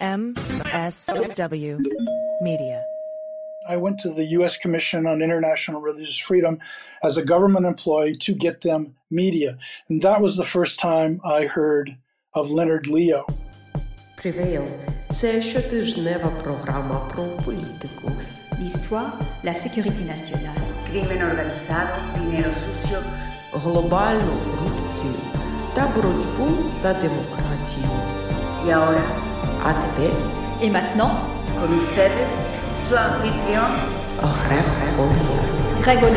MSW Media. I went to the U.S. Commission on International Religious Freedom as a government employee to get them media. And that was the first time I heard of Leonard Leo. Prevail це щотижнева програма про політику. L'histoire, la sécurité nationale. Crimen organizado, dinero sucio. Глобальну корупцію та боротьбу за демократію. Y ahora, ATP. Et maintenant Con ustedes, su anfitrión, Greg Greg Welcome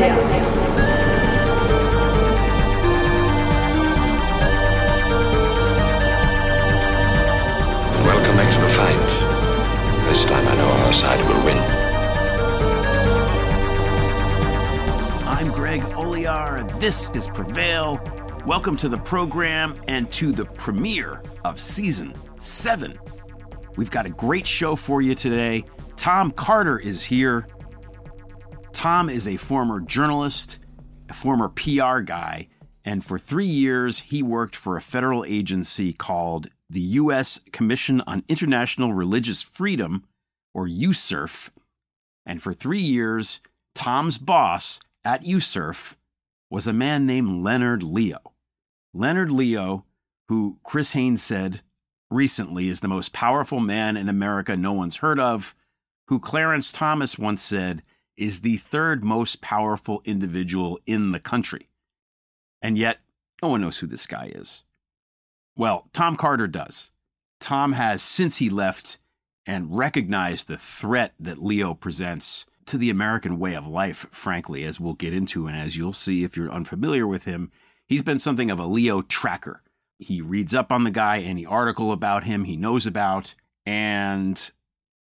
Welcome extra fight. This time I know our side will win. I'm Greg Olear, and this is Prevail. Welcome to the program and to the premiere of season seven We've got a great show for you today. Tom Carter is here. Tom is a former journalist, a former PR guy, and for three years he worked for a federal agency called the U.S. Commission on International Religious Freedom, or USCIRF. And for three years, Tom's boss at USCIRF was a man named Leonard Leo. Leonard Leo, who Chris Hayes said recently is the most powerful man in America no one's heard of, who Clarence Thomas once said is the third most powerful individual in the country. And yet, no one knows who this guy is. Well, Tom Carter does. Tom has, since he left and recognized the threat that Leo presents to the American way of life, frankly, as we'll get into, and as you'll see if you're unfamiliar with him, he's been something of a Leo tracker. He reads up on the guy, any article about him he knows about, and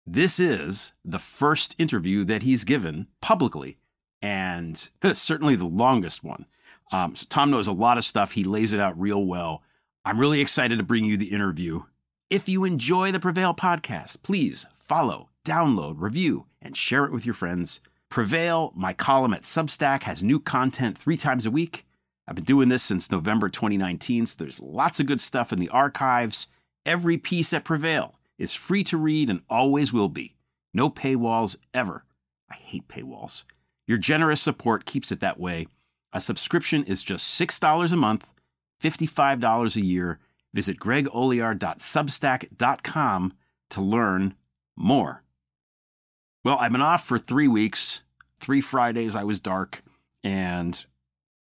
this is the first interview that he's given publicly, and certainly the longest one. Um, so Tom knows a lot of stuff. He lays it out real well. I'm really excited to bring you the interview. If you enjoy the Prevail podcast, please follow, download, review, and share it with your friends. Prevail, my column at Substack, has new content three times a week. I've been doing this since November 2019, so there's lots of good stuff in the archives. Every piece at Prevail is free to read and always will be. No paywalls ever. I hate paywalls. Your generous support keeps it that way. A subscription is just $6 a month, $55 a year. Visit gregolear.substack.com to learn more. Well, I've been off for three weeks. Three Fridays I was dark, and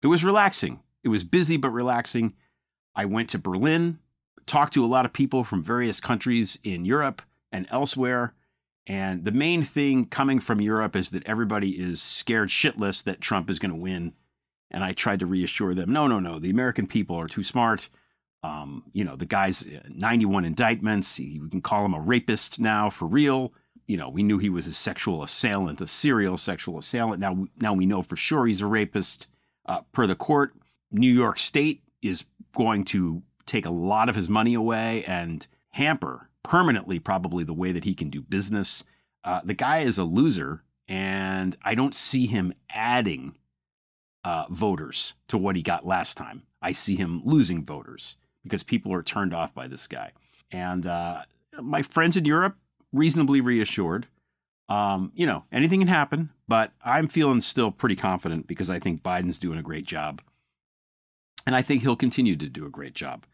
it was relaxing. It was busy but relaxing. I went to Berlin, talked to a lot of people from various countries in Europe and elsewhere. And the main thing coming from Europe is that everybody is scared shitless that Trump is going to win. And I tried to reassure them no, no, no, the American people are too smart. Um, you know, the guy's 91 indictments. We can call him a rapist now for real. You know, we knew he was a sexual assailant, a serial sexual assailant. Now, now we know for sure he's a rapist. Uh, per the court, New York State is going to take a lot of his money away and hamper permanently, probably, the way that he can do business. Uh, the guy is a loser, and I don't see him adding uh, voters to what he got last time. I see him losing voters because people are turned off by this guy. And uh, my friends in Europe, reasonably reassured. Um, you know, anything can happen, but I'm feeling still pretty confident because I think Biden's doing a great job. And I think he'll continue to do a great job.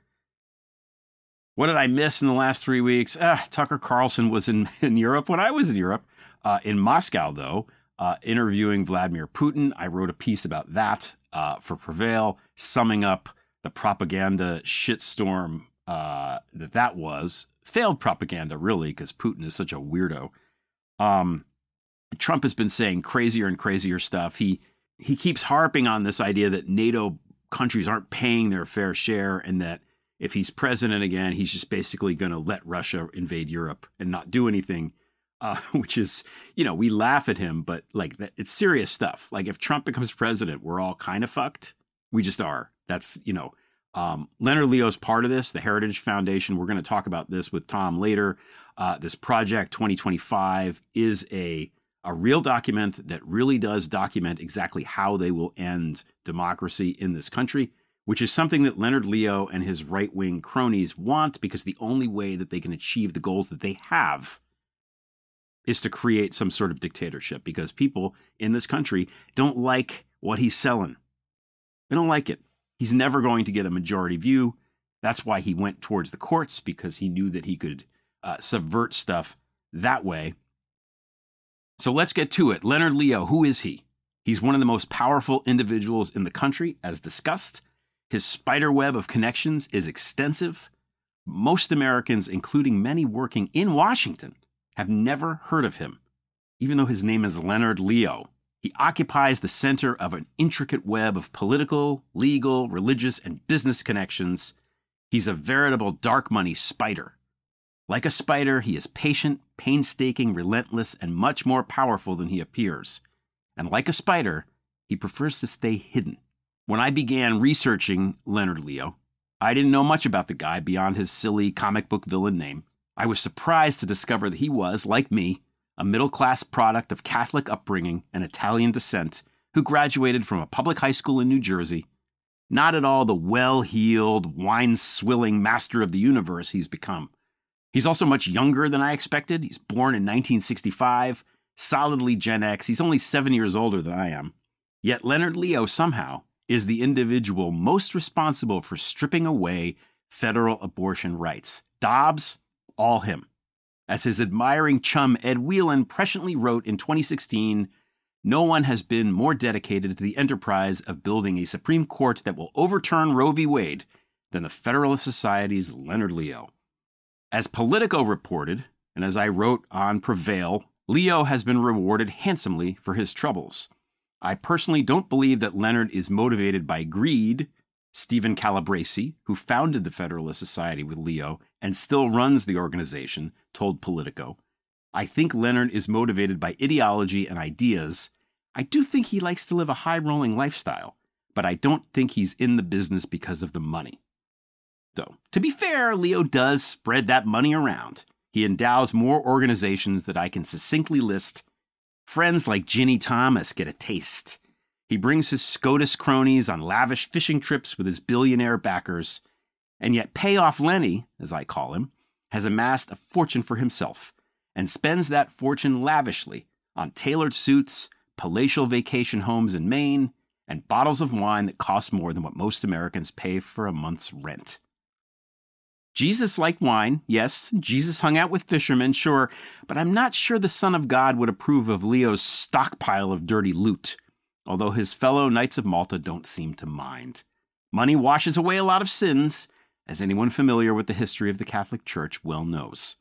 What did I miss in the last three weeks? Ah, Tucker Carlson was in, in Europe when I was in Europe. Uh, in Moscow, though, uh, interviewing Vladimir Putin. I wrote a piece about that uh, for Prevail, summing up the propaganda shitstorm uh, that that was. Failed propaganda, really, because Putin is such a weirdo. Um, Trump has been saying crazier and crazier stuff. He he keeps harping on this idea that NATO countries aren't paying their fair share, and that if he's president again, he's just basically going to let Russia invade Europe and not do anything. Uh, which is, you know, we laugh at him, but like it's serious stuff. Like if Trump becomes president, we're all kind of fucked. We just are. That's you know, um, Leonard Leo's part of this. The Heritage Foundation. We're going to talk about this with Tom later. Uh, this project 2025 is a a real document that really does document exactly how they will end democracy in this country. which is something that Leonard Leo and his right wing cronies want because the only way that they can achieve the goals that they have is to create some sort of dictatorship because people in this country don't like what he's selling. They don't like it. He's never going to get a majority view. That's why he went towards the courts because he knew that he could uh, subvert stuff that way. So let's get to it. Leonard Leo, who is he? He's one of the most powerful individuals in the country, as discussed. His spider web of connections is extensive. Most Americans, including many working in Washington, have never heard of him, even though his name is Leonard Leo. He occupies the center of an intricate web of political, legal, religious, and business connections. He's a veritable dark money spider. Like a spider, he is patient, painstaking, relentless, and much more powerful than he appears. And like a spider, he prefers to stay hidden. When I began researching Leonard Leo, I didn't know much about the guy beyond his silly comic book villain name. I was surprised to discover that he was, like me, a middle class product of Catholic upbringing and Italian descent who graduated from a public high school in New Jersey. Not at all the well heeled, wine swilling master of the universe he's become. He's also much younger than I expected. He's born in 1965, solidly Gen X. He's only seven years older than I am. Yet Leonard Leo somehow is the individual most responsible for stripping away federal abortion rights. Dobbs, all him. As his admiring chum Ed Whelan presciently wrote in 2016, no one has been more dedicated to the enterprise of building a Supreme Court that will overturn Roe v. Wade than the Federalist Society's Leonard Leo. As Politico reported, and as I wrote on Prevail, Leo has been rewarded handsomely for his troubles. I personally don't believe that Leonard is motivated by greed. Stephen Calabresi, who founded the Federalist Society with Leo and still runs the organization, told Politico. I think Leonard is motivated by ideology and ideas. I do think he likes to live a high rolling lifestyle, but I don't think he's in the business because of the money. Though, to be fair, Leo does spread that money around. He endows more organizations that I can succinctly list Friends like Ginny Thomas get a taste. He brings his SCOTUS cronies on lavish fishing trips with his billionaire backers. And yet, Payoff Lenny, as I call him, has amassed a fortune for himself and spends that fortune lavishly on tailored suits, palatial vacation homes in Maine, and bottles of wine that cost more than what most Americans pay for a month's rent. Jesus liked wine, yes. Jesus hung out with fishermen, sure, but I'm not sure the Son of God would approve of Leo's stockpile of dirty loot, although his fellow Knights of Malta don't seem to mind. Money washes away a lot of sins, as anyone familiar with the history of the Catholic Church well knows.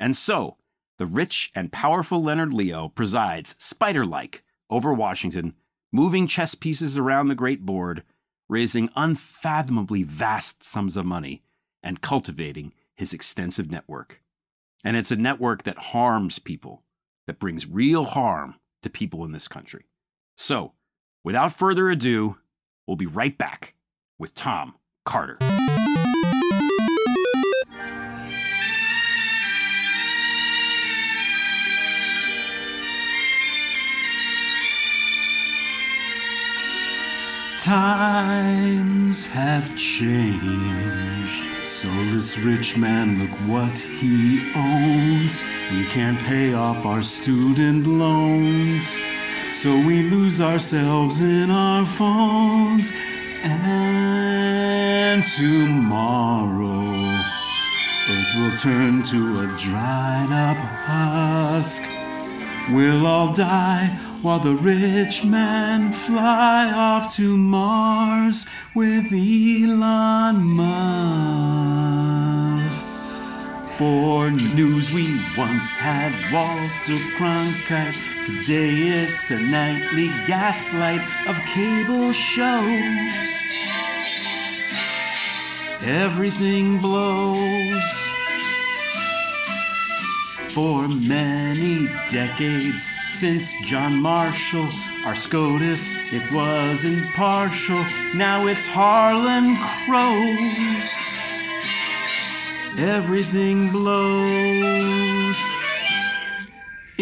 And so, the rich and powerful Leonard Leo presides, spider like, over Washington, moving chess pieces around the great board, raising unfathomably vast sums of money and cultivating his extensive network. And it's a network that harms people, that brings real harm to people in this country. So, without further ado, we'll be right back with Tom Carter. Times have changed. So this rich man, look what he owns. We can't pay off our student loans. So we lose ourselves in our phones. And tomorrow, Earth will turn to a dried up husk. We'll all die while the rich men fly off to Mars with Elon Musk. For news, we once had Walter Cronkite. Today it's a nightly gaslight of cable shows. Everything blows. For many decades since John Marshall, our SCOTUS, it was impartial. Now it's Harlan Crows. Everything blows.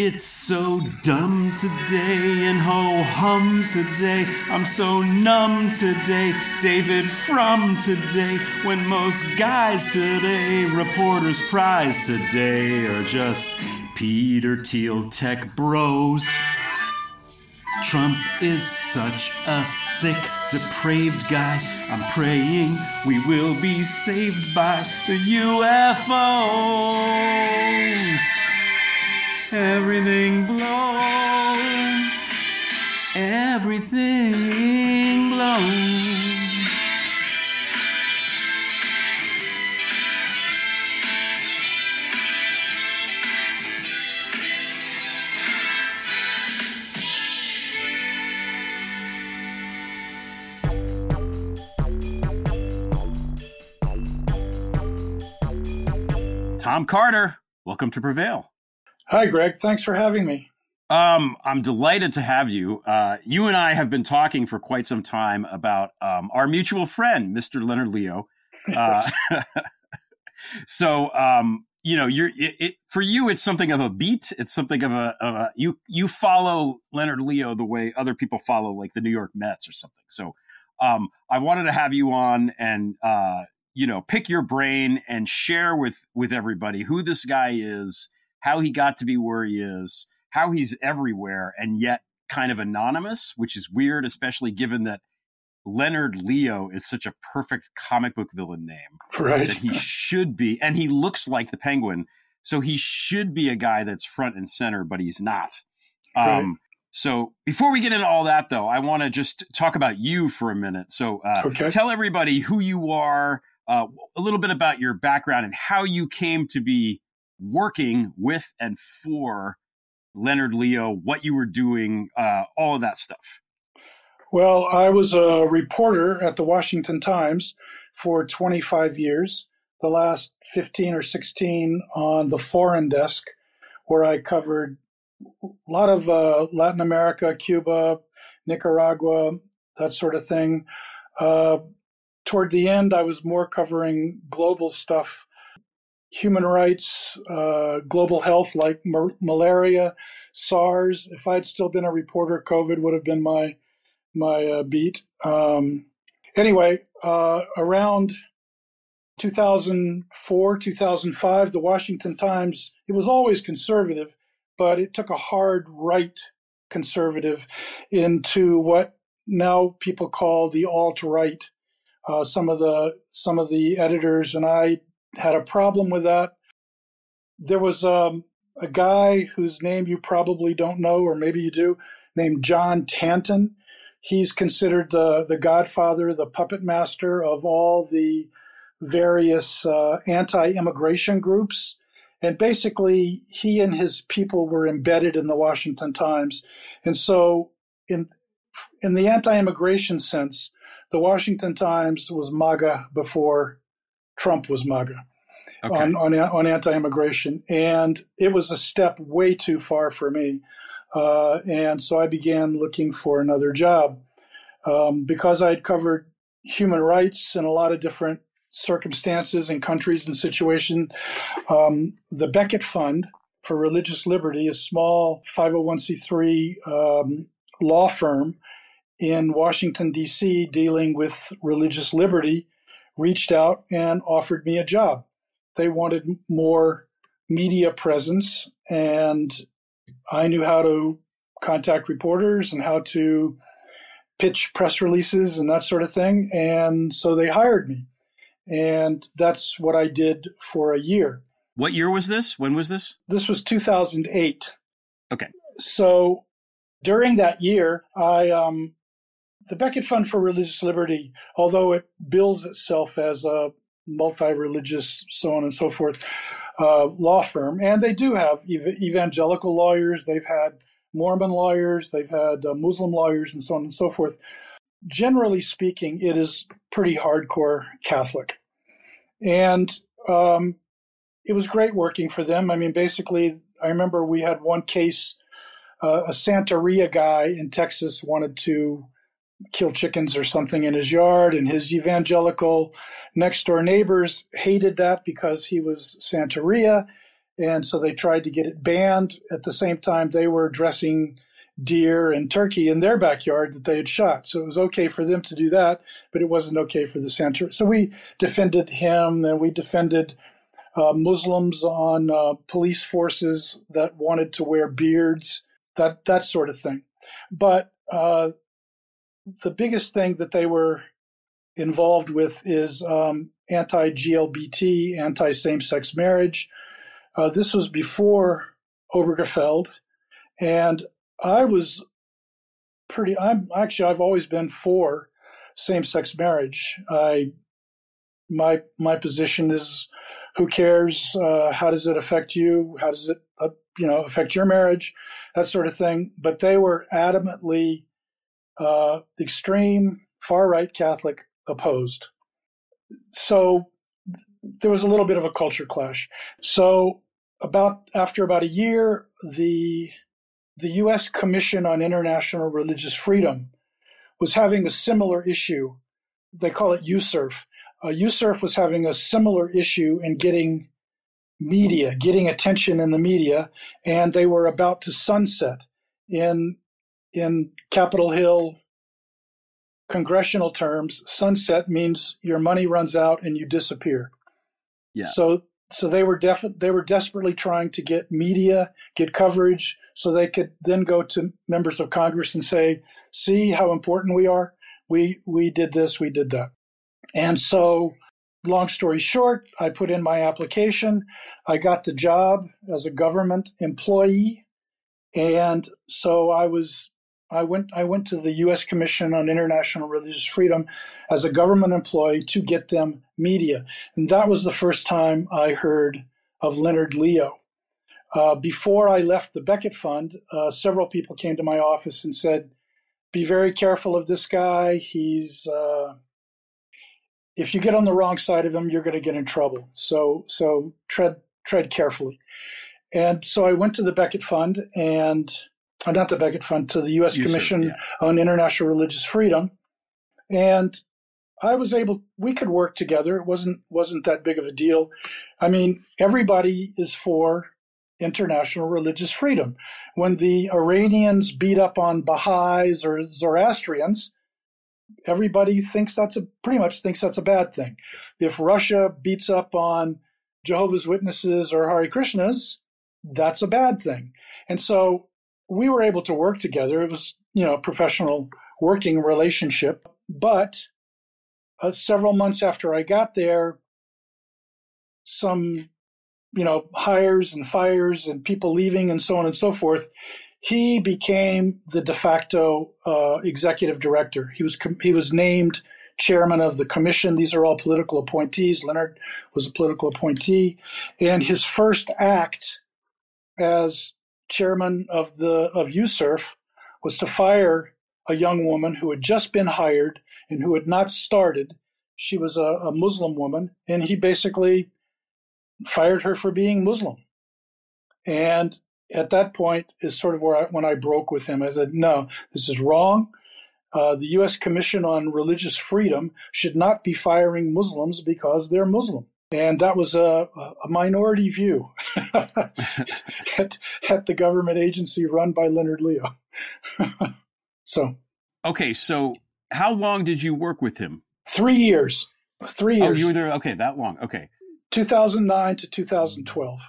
It's so dumb today and ho hum today. I'm so numb today. David from today. When most guys today, reporters prize today, are just Peter Thiel tech bros. Trump is such a sick, depraved guy. I'm praying we will be saved by the UFOs. Everything blows. Everything blows. Tom Carter, welcome to Prevail. Hi, Greg. Thanks for having me. Um, I'm delighted to have you. Uh, you and I have been talking for quite some time about um, our mutual friend, Mr. Leonard Leo. Uh, so, um, you know, you're it, it, for you, it's something of a beat. It's something of a, of a you you follow Leonard Leo the way other people follow like the New York Mets or something. So, um, I wanted to have you on and uh, you know pick your brain and share with with everybody who this guy is, how he got to be where he is, how he's everywhere and yet kind of anonymous, which is weird, especially given that Leonard Leo is such a perfect comic book villain name. Right. That he should be, and he looks like the penguin. So he should be a guy that's front and center, but he's not. Um, So before we get into all that, though, I want to just talk about you for a minute. So uh, Okay. tell everybody who you are, uh, a little bit about your background, and how you came to be working with and for Leonard Leo, what you were doing, uh, all of that stuff. Well, I was a reporter at the Washington Times for 25 years, the last 15 or 16 on the foreign desk, where I covered a lot of uh, Latin America, Cuba, Nicaragua, that sort of thing. Uh, toward the end, I was more covering global stuff, human rights, uh, global health like mar- malaria, SARS. If I'd still been a reporter, COVID would have been my my uh, beat. Um, anyway, uh, around 2004, 2005, the Washington Times, it was always conservative, but it took a hard right conservative into what now people call the alt right. Uh, some of the some of the editors and I had a problem with that. There was um, a guy whose name you probably don't know, or maybe you do, named John Tanton he's considered the the godfather, the puppet master of all the various uh, anti-immigration groups. And basically, he and his people were embedded in the Washington Times. And so, in in the anti-immigration sense, the Washington Times was MAGA before Trump was MAGA Okay. on, on on anti-immigration, and it was a step way too far for me. Uh, and so I began looking for another job um, because I'd covered human rights in a lot of different circumstances and countries and situations. Um, the Becket Fund for Religious Liberty, a small 501c3 um, law firm in Washington, D.C., dealing with religious liberty, reached out and offered me a job. They wanted more media presence, and I knew how to contact reporters and how to pitch press releases and that sort of thing. And so they hired me. And that's what I did for a year. What year was this? When was this? This was 2008. Okay. So during that year, I, um, the Becket Fund for Religious Liberty, although it bills itself as a multi religious, so on and so forth, uh, law firm, and they do have ev- evangelical lawyers, they've had Mormon lawyers, they've had uh, Muslim lawyers, and so on and so forth. Generally speaking, it is pretty hardcore Catholic. And um, it was great working for them. I mean, basically, I remember we had one case uh, a Santeria guy in Texas wanted to kill chickens or something in his yard, and his evangelical next door neighbors hated that because he was Santeria. and so they tried to get it banned. At the same time, they were dressing deer and turkey in their backyard that they had shot. So it was okay for them to do that, but it wasn't okay for the center. So we defended him, and we defended uh, Muslims on uh, police forces that wanted to wear beards, that that sort of thing. But uh, the biggest thing that they were involved with is um, anti-GLBT, anti-same-sex marriage. Uh, this was before Obergefell, and I was pretty. I'm actually I've always been for same-sex marriage. I my my position is who cares? Uh, how does it affect you? How does it uh, you know affect your marriage? That sort of thing. But they were adamantly uh, extreme far right Catholic opposed. So there was a little bit of a culture clash. So about after about a year, the the U.S. Commission on International Religious Freedom was having a similar issue. They call it USCIRF. Uh, USCIRF was having a similar issue in getting media, getting attention in the media, and they were about to sunset in in Capitol Hill congressional terms. Sunset means your money runs out and you disappear. Yeah. So so they were def- they were desperately trying to get media, get coverage, so they could then go to members of Congress and say, "See how important we are. We we did this, we did that." And so, long story short, I put in my application. I got the job as a government employee, and so I was I went I went to the U.S. Commission on International Religious Freedom as a government employee to get them media, and that was the first time I heard of Leonard Leo. Uh, before I left the Becket Fund, uh, several people came to my office and said, "Be very careful of this guy. He's uh, if you get on the wrong side of him, you're going to get in trouble. So so tread tread carefully." And so I went to the Becket Fund and uh, not the Becket Fund, to the U.S. USCIRF, Commission yeah. on International Religious Freedom, and I was able. We could work together. It wasn't wasn't that big of a deal. I mean, everybody is for international religious freedom. When the Iranians beat up on Baha'is or Zoroastrians, everybody thinks that's a pretty much thinks that's a bad thing. If Russia beats up on Jehovah's Witnesses or Hare Krishnas, that's a bad thing. And so we were able to work together. It was, you know, a professional working relationship. But uh, several months after I got there, some, you know, hires and fires and people leaving and so on and so forth. He became the de facto uh, executive director. He was com- he was named chairman of the commission. These are all political appointees. Leonard was a political appointee, and his first act as chairman of the of USCIRF was to fire a young woman who had just been hired and who had not started. She was a, a Muslim woman, and he basically fired her for being Muslim. And at that point is sort of where I, when I broke with him. I said, "No, this is wrong. Uh, the U.S. Commission on Religious Freedom should not be firing Muslims because they're Muslim." And that was a, a minority view at, at the government agency run by Leonard Leo. so, Okay, so how long did you work with him? three years. Three years. Oh, you were there. Okay, that long. Okay, 2009 to 2012.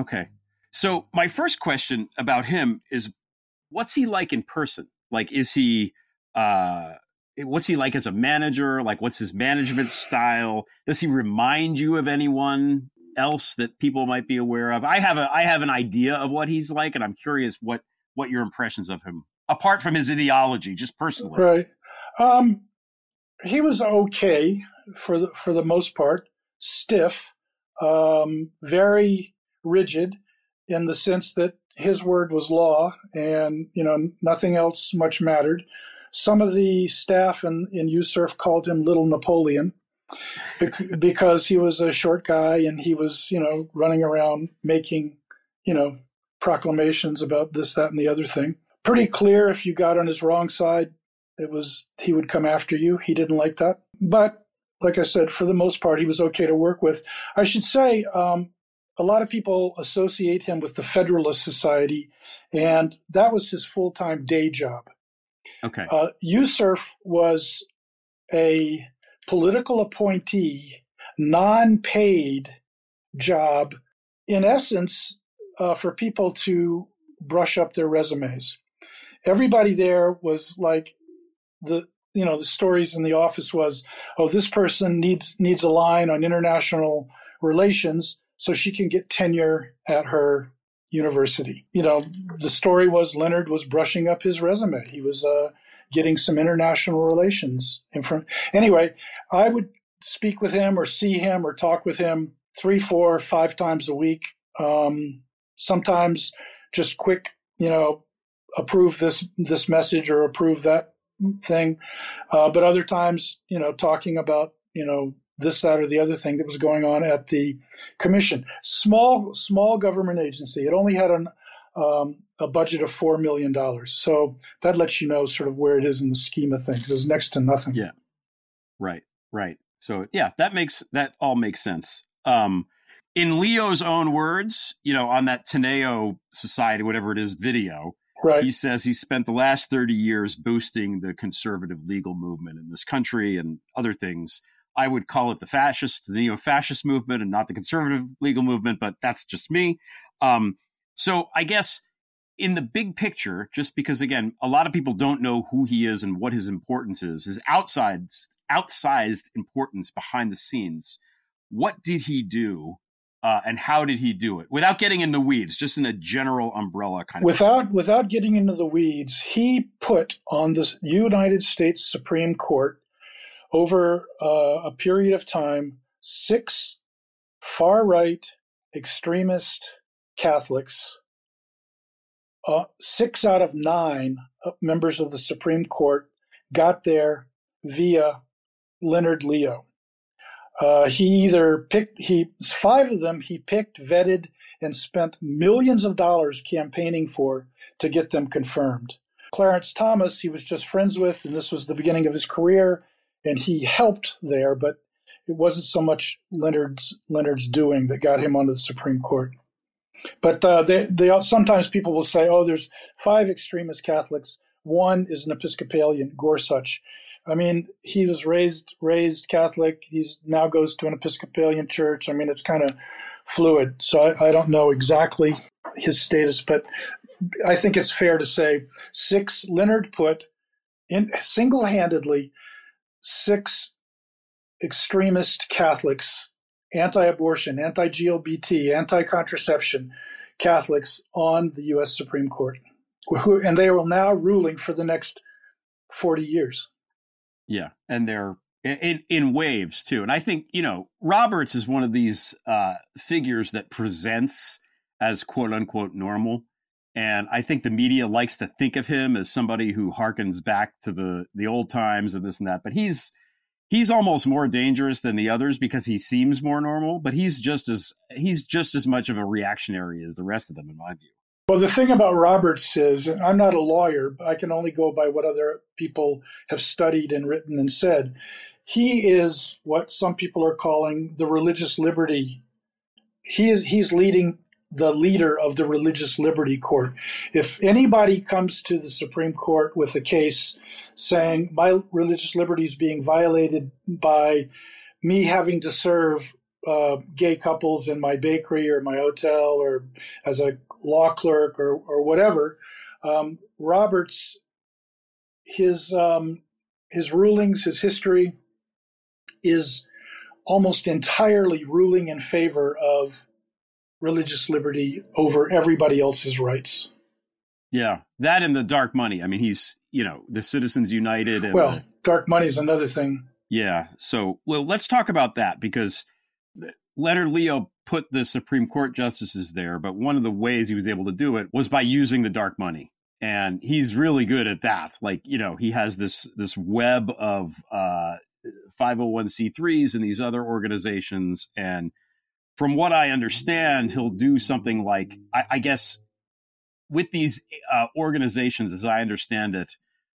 okay. So my first question about him is, what's he like in person? Like, is he? uh What's he like as a manager? Like, what's his management style? Does he remind you of anyone else that people might be aware of? I have a I have an idea of what he's like, and I'm curious what what your impressions of him, apart from his ideology, just personally. Right. Um, he was okay for the for the most part. Stiff, um, very rigid, in the sense that his word was law, and you know nothing else much mattered. Some of the staff in in USCIRF called him Little Napoleon because he was a short guy and he was you know running around making you know proclamations about this, that, and the other thing. Pretty clear if you got on his wrong side, it was he would come after you. He didn't like that. But like I said, for the most part, he was okay to work with. I should say, um, a lot of people associate him with the Federalist Society, and that was his full time day job. Okay. Uh, USCIRF was a political appointee, non paid job, in essence, uh, for people to brush up their resumes. Everybody there was like the you know the stories in the office was oh this person needs needs a line on international relations so she can get tenure at her university. You know the story was leonard was brushing up his resume. He was uh, getting some international relations in front anyway i would speak with him or see him or talk with him three four five times a week. Um, sometimes just quick you know approve this this message or approve that thing. Uh, but other times you know talking about you know this that or the other thing that was going on at the commission small small government agency it only had an um, a budget of four million dollars so that lets you know sort of where it is in the scheme of things it's next to nothing Yeah. Right. Right. So yeah, that makes that all makes sense. Um, in Leo's own words, you know, on that Teneo Society, whatever it is, video, right he says he spent the last 30 years boosting the conservative legal movement in this country and other things. I would call it the fascist, the neo fascist movement and not the conservative legal movement, but that's just me. Um, so I guess in the big picture, just because again, a lot of people don't know who he is and what his importance is, his outside, outsized importance behind the scenes. What did he do uh, and how did he do it without getting in the weeds, just in a general umbrella kind of Without without getting into the weeds, he put on the United States Supreme Court over uh, a period of time six far right extremist Catholics. Uh, six out of nine uh, members of the Supreme Court got there via Leonard Leo. Uh, he either picked he five of them he picked, vetted, and spent millions of dollars campaigning for to get them confirmed. Clarence Thomas, he was just friends with, and this was the beginning of his career, and he helped there, but it wasn't so much Leonard's Leonard's doing that got him onto the Supreme Court. But uh, they, they sometimes people will say, "Oh, there's five extremist Catholics. One is an Episcopalian, Gorsuch." I mean, he was raised raised Catholic. He's now goes to an Episcopalian church. I mean, it's kind of fluid. So I, I don't know exactly his status, but I think it's fair to say six. Leonard put in single handedly six extremist Catholics, anti abortion, anti GLBT, anti contraception Catholics on the U.S. Supreme Court. Who, and they are now ruling for the next 40 years. Yeah, and they're in in waves too. And I think you know Roberts is one of these uh, figures that presents as quote unquote normal, and I think the media likes to think of him as somebody who harkens back to the the old times and this and that. But he's he's almost more dangerous than the others because he seems more normal. But he's just as he's just as much of a reactionary as the rest of them, in my view. Well, the thing about Roberts is, I'm not a lawyer, but I can only go by what other people have studied and written and said. He is what some people are calling the religious liberty. He is he's leading the leader of the religious liberty court. If anybody comes to the Supreme Court with a case saying my religious liberty is being violated by me having to serve uh, gay couples in my bakery or my hotel or as a law clerk or, or whatever, um, Roberts, his um, his rulings, his history, is almost entirely ruling in favor of religious liberty over everybody else's rights. Yeah, that and the dark money. I mean, he's you know the Citizens United. And well, the, dark money is another thing. Yeah. So, well, let's talk about that because Leonard Leo put the Supreme Court justices there, but one of the ways he was able to do it was by using the dark money. And he's really good at that. Like, you know, he has this this web of uh 501c3s and these other organizations and from what I understand, he'll do something like I, I guess with these uh, organizations, as I understand it,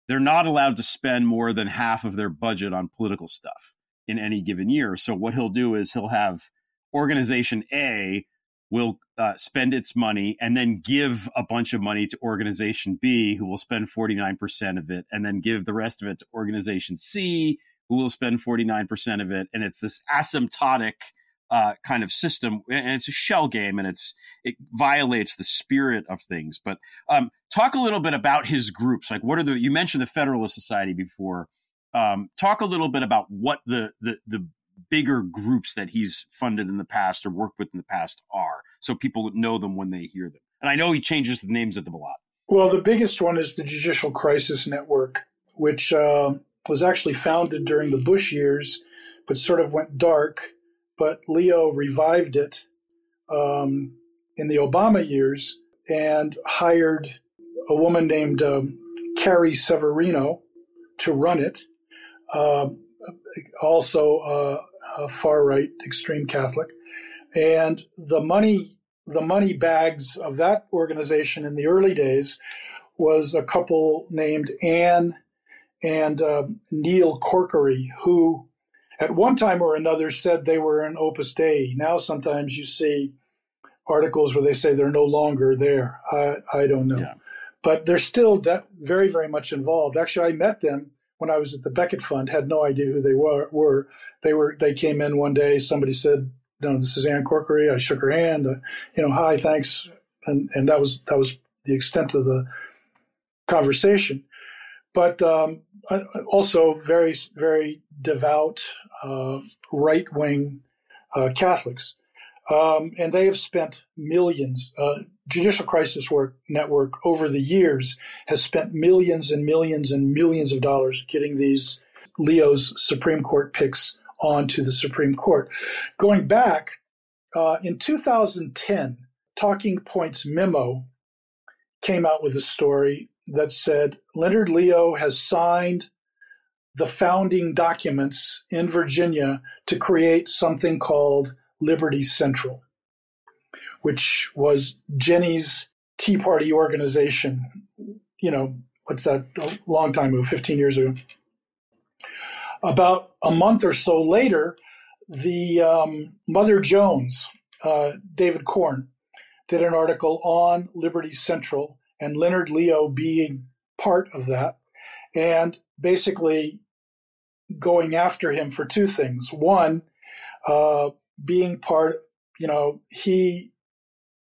they're not allowed to spend more than half of their budget on political stuff in any given year. So what he'll do is he'll have organization A will uh, spend its money and then give a bunch of money to organization B, who will spend 49% of it, and then give the rest of it to organization C, who will spend 49% of it. And it's this asymptotic uh, kind of system, and it's a shell game, and it's it violates the spirit of things. But um, talk a little bit about his groups. Like, what are the? You mentioned the Federalist Society before. Um, talk a little bit about what the, the the bigger groups that he's funded in the past or worked with in the past are, so people know them when they hear them. And I know he changes the names of them a lot. Well, the biggest one is the Judicial Crisis Network, which uh, was actually founded during the Bush years, but sort of went dark. But Leo revived it um, in the Obama years and hired a woman named um, Carrie Severino to run it. Uh, also, a far right extreme Catholic, and the money the money bags of that organization in the early days was a couple named Anne and uh, Neil Corkery, who at one time or another said they were an Opus Dei. Now sometimes you see articles where they say they're no longer there. I, I don't know. Yeah. But they're still de- very, very much involved. Actually, I met them when I was at the Becket Fund, had no idea who they were. were. They were they came in one day, somebody said, no, this is Anne Corkery. I shook her hand, uh, you know, hi, thanks. And, and that was, that was the extent of the conversation. But um, also very, very devout uh, right wing uh, Catholics. Um, and they have spent millions. Uh, Judicial Crisis Work Network over the years has spent millions and millions and millions of dollars getting these Leo's Supreme Court picks onto the Supreme Court. Going back uh, in 2010, Talking Points Memo came out with a story that said Leonard Leo has signed the founding documents in Virginia to create something called Liberty Central, which was Ginny's Tea Party organization. You know, what's that? A long time ago, 15 years ago. About a month or so later, the um, Mother Jones, uh, David Corn, did an article on Liberty Central and Leonard Leo being part of that, and basically going after him for two things. One, uh, being part, you know, he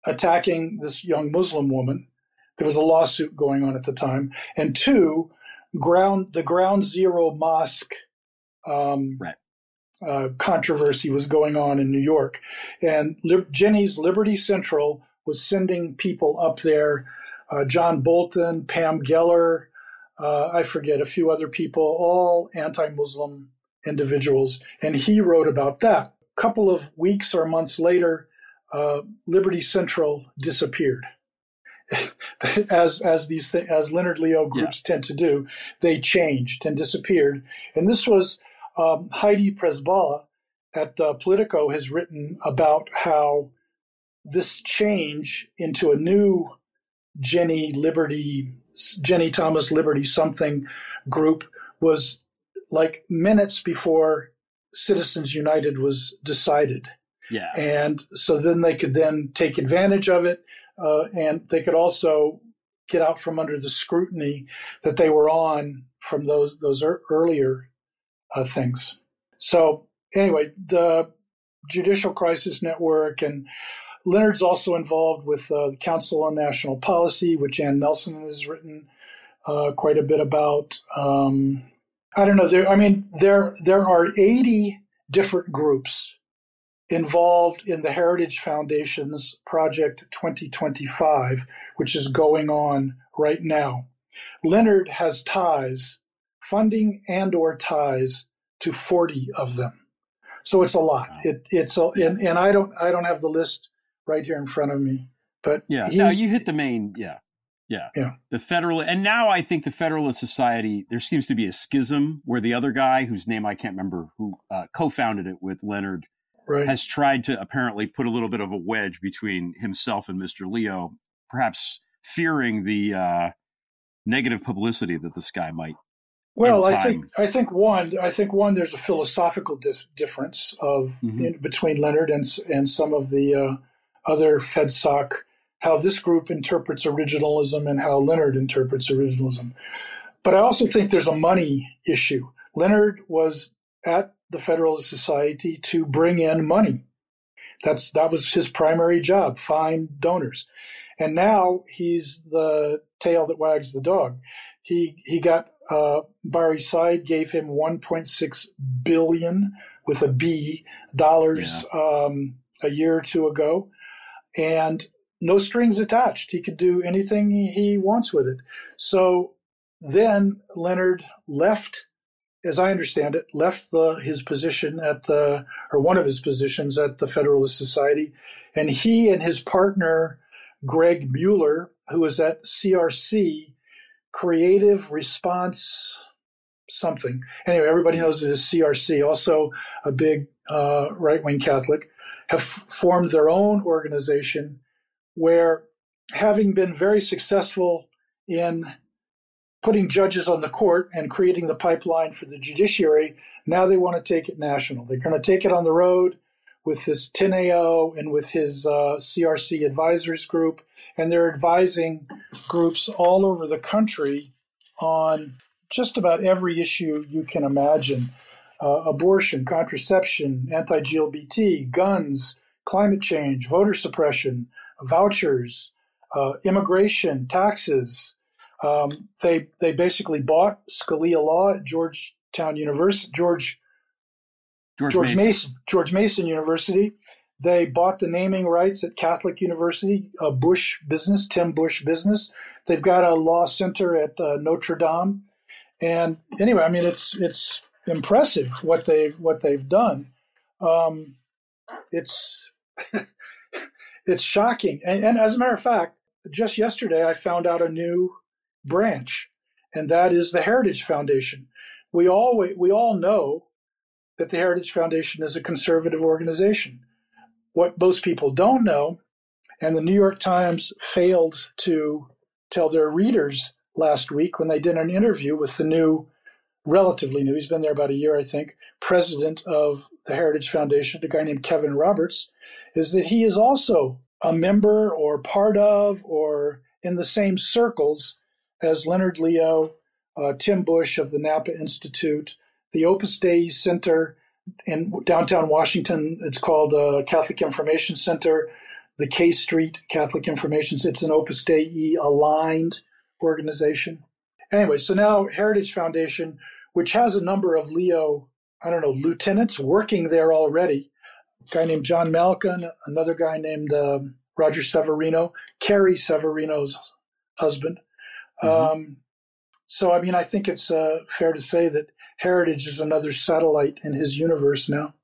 attacking this young Muslim woman. There was a lawsuit going on at the time, and two, ground the Ground Zero Mosque um, right. uh, controversy was going on in New York, and Li- Ginny's Liberty Central was sending people up there. Uh, John Bolton, Pam Geller, uh, I forget a few other people, all anti-Muslim individuals, and he wrote about that A couple of weeks or months later, uh, Liberty Central disappeared. as as these th- as Leonard Leo groups yeah. tend to do, they changed and disappeared. And this was um, Heidi Przybyla at uh, Politico has written about how this change into a new Ginny Liberty, Ginny Thomas Liberty something group was like minutes before Citizens United was decided. Yeah. And so then they could then take advantage of it, uh, and they could also get out from under the scrutiny that they were on from those those earlier uh, things. So anyway, the Judicial Crisis Network and Leonard's also involved with uh, the Council on National Policy, which Anne Nelson has written uh, quite a bit about. Um, I don't know. There, I mean, there there are 80 different groups involved in the Heritage Foundation's Project 2025, which is going on right now. Leonard has ties, funding and or ties to 40 of them. So it's a lot. It, it's a, and, and I don't I don't have the list right here in front of me, but yeah, no, you hit the main. Yeah, yeah. Yeah. The Federal and now I think the Federalist Society there seems to be a schism where the other guy whose name I can't remember who uh, co-founded it with Leonard right. has tried to apparently put a little bit of a wedge between himself and Mr. Leo, perhaps fearing the uh, negative publicity that this guy might. Well, I think I think one I think one there's a philosophical dis- difference of mm-hmm. in, between Leonard and and some of the uh, other FedSoc, how this group interprets originalism and how Leonard interprets originalism. But I also think there's a money issue. Leonard was at the Federalist Society to bring in money. That's that was his primary job, find donors. And now he's the tail that wags the dog. He he got uh, Barry Seid gave him 1.6 billion with a B dollars yeah. um, a year or two ago, and no strings attached. He could do anything he wants with it. So then Leonard left as I understand it, left the, his position at the, or one of his positions at the Federalist Society, and he and his partner, Greg Mueller, who was at CRC, Creative Response something. Anyway, everybody knows it as CRC, also a big uh, right wing Catholic, have formed their own organization where, having been very successful in putting judges on the court and creating the pipeline for the judiciary. Now they want to take it national. They're going to take it on the road with this Teneo and with his uh, CRC advisors group, and they're advising groups all over the country on just about every issue you can imagine uh, abortion, contraception, anti GLBT, guns, climate change, voter suppression, vouchers, uh, immigration, taxes, um, they they basically bought Scalia Law at Georgetown University, George George, George Mason. Mason. George Mason University. They bought the naming rights at Catholic University, a Busch business, Tim Busch business. They've got a law center at uh, Notre Dame, and anyway, I mean it's it's impressive what they've what they've done. Um, it's it's shocking, and, and as a matter of fact, just yesterday I found out a new branch, and that is the Heritage Foundation. We all we all know that the Heritage Foundation is a conservative organization. What most people don't know, and the New York Times failed to tell their readers last week when they did an interview with the new, relatively new, he's been there about a year, I think, president of the Heritage Foundation, a guy named Kevin Roberts, is that he is also a member or part of or in the same circles as Leonard Leo, uh, Tim Busch of the Napa Institute, the Opus Dei Center in downtown Washington. It's called uh, Catholic Information Center, the K Street Catholic Information. It's an Opus Dei aligned organization. Anyway, so now Heritage Foundation, which has a number of Leo, I don't know, lieutenants working there already. A guy named John Malcolm, another guy named uh, Roger Severino, Carrie Severino's husband. Mm-hmm. Um, so, I mean, I think it's uh, fair to say that Heritage is another satellite in his universe now.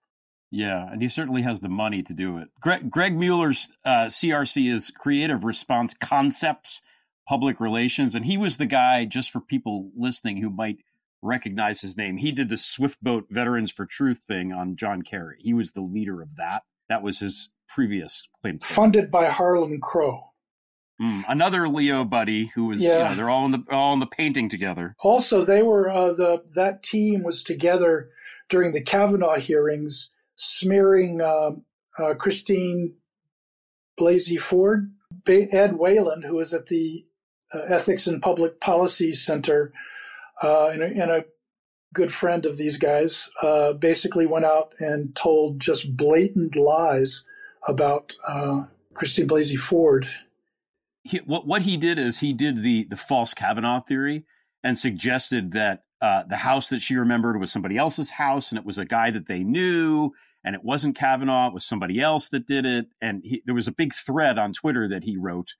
Yeah, and he certainly has the money to do it. Greg, Greg Mueller's uh, CRC is Creative Response Concepts Public Relations, and he was the guy, just for people listening who might recognize his name, he did the Swiftboat Veterans for Truth thing on John Kerry. He was the leader of that. That was his previous claim. Funded by Harlan Crow. Mm, another Leo buddy who was, yeah. You know, they're all in the all in the painting together. Also, they were uh, the that team was together during the Kavanaugh hearings, smearing um, uh, Christine Blasey Ford, Ed Whelan, who was at the uh, Ethics and Public Policy Center, uh, and, and, a good friend of these guys, uh, basically went out and told just blatant lies about uh, Christine Blasey Ford he, what what he did is he did the the false Kavanaugh theory and suggested that uh, the house that she remembered was somebody else's house, and it was a guy that they knew, and it wasn't Kavanaugh; it was somebody else that did it. And he, there was a big thread on Twitter that he wrote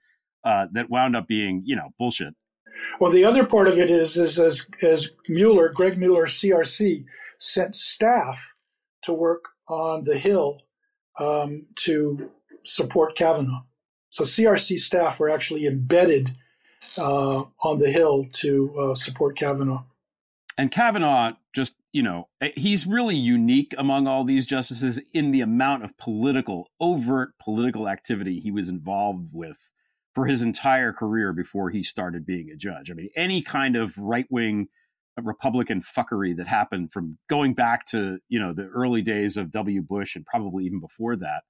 uh, that wound up being, you know, bullshit. Well, the other part of it is, is as as Mueller, Greg Mueller, CRC, sent staff to work on the Hill um, to support Kavanaugh. So CRC staff were actually embedded uh, on the Hill to uh, support Kavanaugh. And Kavanaugh, just, you know, eh, he's really unique among all these justices in the amount of political, overt political activity he was involved with for his entire career before he started being a judge. I mean, any kind of right wing Republican fuckery that happened from going back to, you know, the early days of W. Bush and probably even before that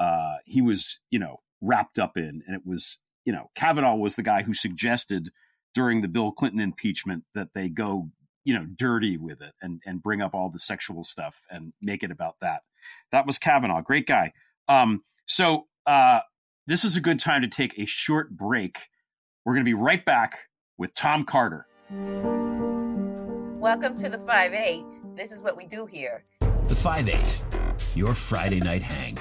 uh, he was, you know, wrapped up in. And it was, you know, Kavanaugh was the guy who suggested during the Bill Clinton impeachment that they go, you know, dirty with it and, and bring up all the sexual stuff and make it about that. That was Kavanaugh. Great guy. Um, so uh, this is a good time to take a short break. We're going to be right back with Tom Carter. Welcome to the 5 8. This is what we do here. The 5 8, your Friday night hang.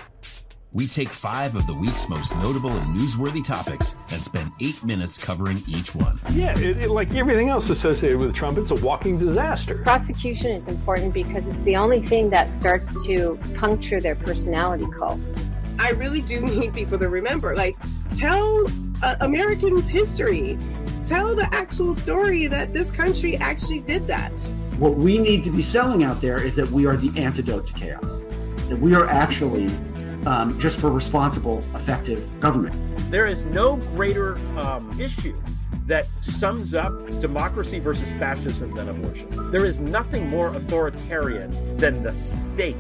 We take five of the week's most notable and newsworthy topics and spend eight minutes covering each one. Yeah, it, it, like everything else associated with Trump, it's a walking disaster. Prosecution is important because it's the only thing that starts to puncture their personality cults. I really do need people to remember, like, tell uh, Americans history. Tell the actual story that this country actually did that. What we need to be selling out there is that we are the antidote to chaos, that we are actually um, just for responsible, effective government. There is no greater um, issue that sums up democracy versus fascism than abortion. There is nothing more authoritarian than the state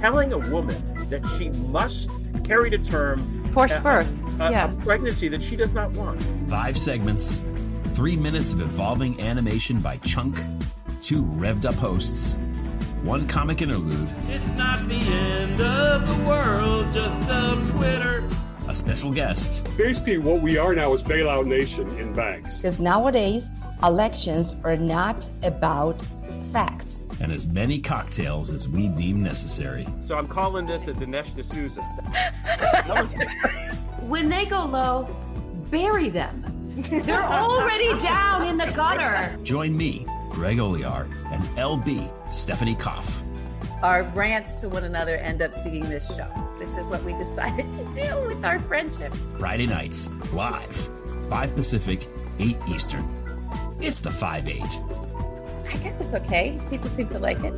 telling a woman that she must carry to term forced uh, birth, a, yeah. a pregnancy that she does not want. Five segments, three minutes of evolving animation by Chunk, two revved up hosts, one comic interlude. It's not the end of the world, just of Twitter. A special guest. Basically, what we are now is bailout nation in banks. Because nowadays, elections are not about facts. And as many cocktails as we deem necessary. So I'm calling this a Dinesh D'Souza. when they go low, bury them. They're already down in the gutter. Join me, Greg Olear, and LB, Stephanie Koff. Our rants to one another end up being this show. This is what we decided to do with our friendship. Friday nights, live, 5 Pacific, 8 Eastern. It's the 5 8. I guess it's okay. People seem to like it.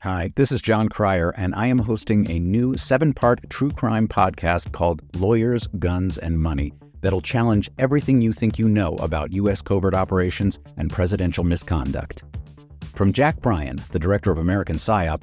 Hi, this is Jon Cryer, and I am hosting a new seven part true crime podcast called Lawyers, Guns, and Money that'll challenge everything you think you know about U.S. covert operations and presidential misconduct. From Jack Bryan, the director of American PSYOP,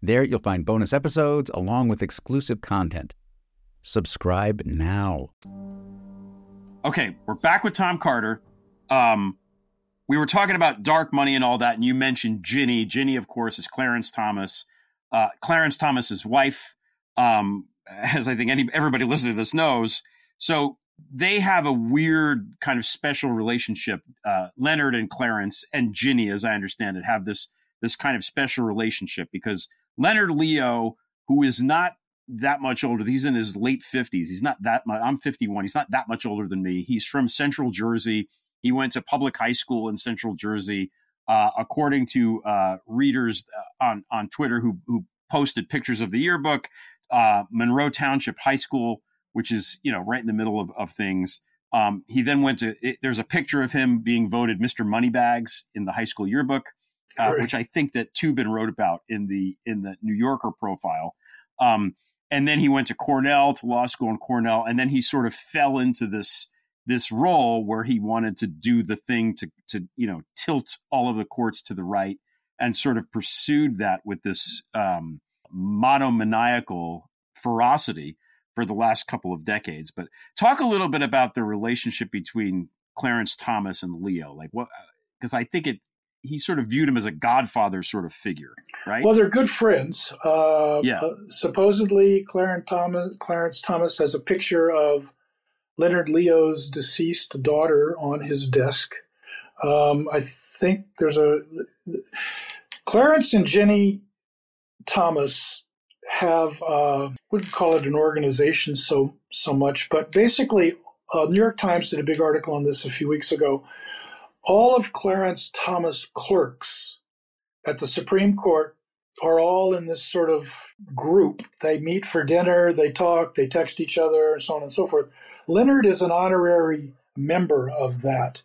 There you'll find bonus episodes along with exclusive content. Subscribe now. Okay, we're back with Tom Carter. Um, we were talking about dark money and all that, and you mentioned Ginny. Ginny, of course, is Clarence Thomas. Uh, Clarence Thomas's wife, um, as I think any, everybody listening to this knows. So they have a weird kind of special relationship. Uh, Leonard and Clarence and Ginny, as I understand it, have this this kind of special relationship because Leonard Leo, who is not that much older. He's in his late 50s. He's not that much. I'm 51. He's not that much older than me. He's from Central Jersey. He went to public high school in Central Jersey. Uh, according to uh, readers uh, on on Twitter who who posted pictures of the yearbook, uh, Monroe Township High School, which is you know right in the middle of, of things. Um, he then went to. It, there's a picture of him being voted Mr. Moneybags in the high school yearbook, uh, which I think that Toobin wrote about in the in the New Yorker profile. Um, and then he went to Cornell to law school in Cornell, and then he sort of fell into this this role where he wanted to do the thing to to you know tilt all of the courts to the right, and sort of pursued that with this um, monomaniacal ferocity for the last couple of decades. But talk a little bit about the relationship between Clarence Thomas and Leo, like what because I think it he sort of viewed him as a godfather sort of figure, right? Well, they're good friends. Uh, yeah. Uh, supposedly, Clarence Thomas, Clarence Thomas has a picture of Leonard Leo's deceased daughter on his desk. Um, I think there's a Clarence and Ginny Thomas have uh, wouldn't call it an organization so so much, but basically, uh, New York Times did a big article on this a few weeks ago all of Clarence Thomas clerks at the Supreme Court are all in this sort of group. They meet for dinner, they talk, they text each other, and so on and so forth. Leonard is an honorary member of that.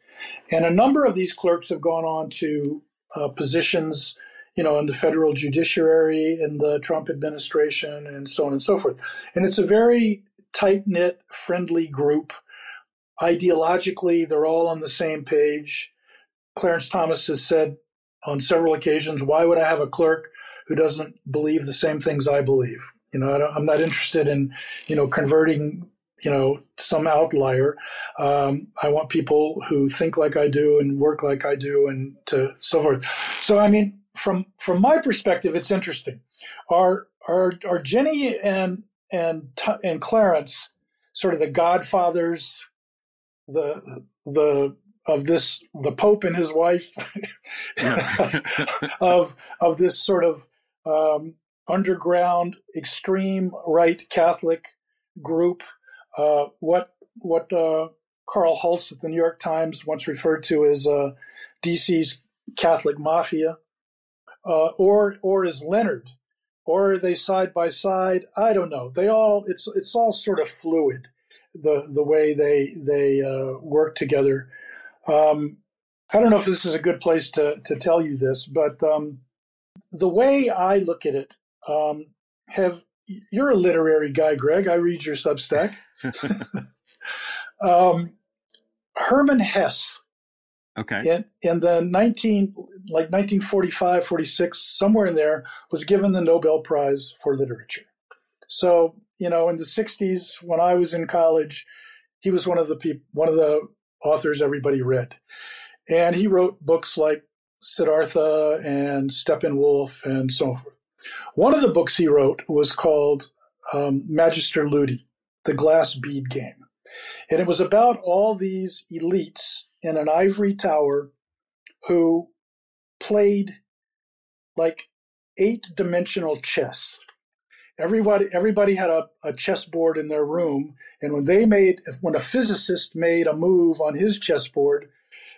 And a number of these clerks have gone on to uh, positions, you know, in the federal judiciary, in the Trump administration, and so on and so forth. And it's a very tight knit, friendly group. Ideologically, they're all on the same page. Clarence Thomas has said on several occasions, why would I have a clerk who doesn't believe the same things I believe? You know, I am not interested in, you know, converting, you know, some outlier. Um, I want people who think like I do and work like I do and to so forth. So, I mean, from, from my perspective, it's interesting. Are, are, are Ginny and, and, and Clarence sort of the godfathers, the, the of this the Pope and his wife of of this sort of um, underground extreme right Catholic group. Uh, what what uh, Carl Hulse at the New York Times once referred to as uh, DC's Catholic mafia, uh, or or is Leonard, or are they side by side? I don't know. They all it's it's all sort of fluid the the way they they uh, work together. Um, I don't know if this is a good place to, to tell you this, but um, the way I look at it, um, have you're a literary guy, Greg. I read your Substack. um, Hermann Hesse. Okay. In, in the 19, like 1945, 46, somewhere in there, was given the Nobel Prize for Literature. So, you know, in the 60s, when I was in college, he was one of the people, one of the authors everybody read. And he wrote books like Siddhartha and Steppenwolf and so forth. One of the books he wrote was called um, Magister Ludi, The Glass Bead Game. And it was about all these elites in an ivory tower who played like eight dimensional chess everybody everybody had a, a chessboard in their room and when they made when a physicist made a move on his chessboard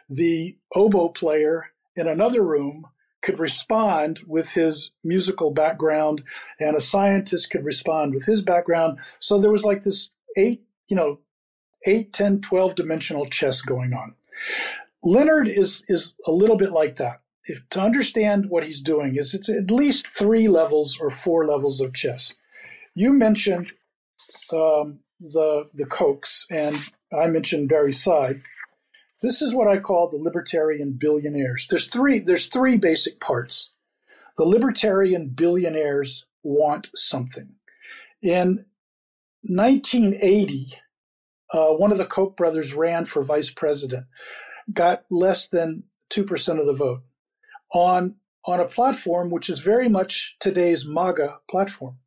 the oboe player in another room could respond with his musical background and a scientist could respond with his background. So there was like this eight you know eight, ten, twelve dimensional chess going on. Leonard is is a little bit like that if to understand what he's doing is it's at least three levels or four levels of chess. You mentioned um, the the Kochs, and I mentioned Barry Seid. This is what I call the libertarian billionaires. There's three. There's three basic parts. The libertarian billionaires want something. In 1980, uh, one of the Koch brothers ran for vice president, got less than two percent of the vote on on a platform which is very much today's MAGA platform.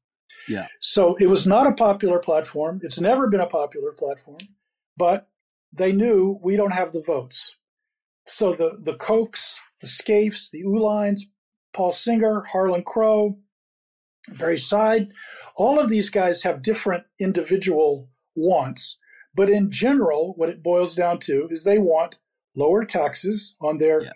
Yeah. So it was not a popular platform. It's never been a popular platform, but they knew we don't have the votes. So the the Kochs, the Scaifes, the Uihleins, Paul Singer, Harlan Crow, Barry Seid. All of these guys have different individual wants, but in general, what it boils down to is they want lower taxes on their yeah.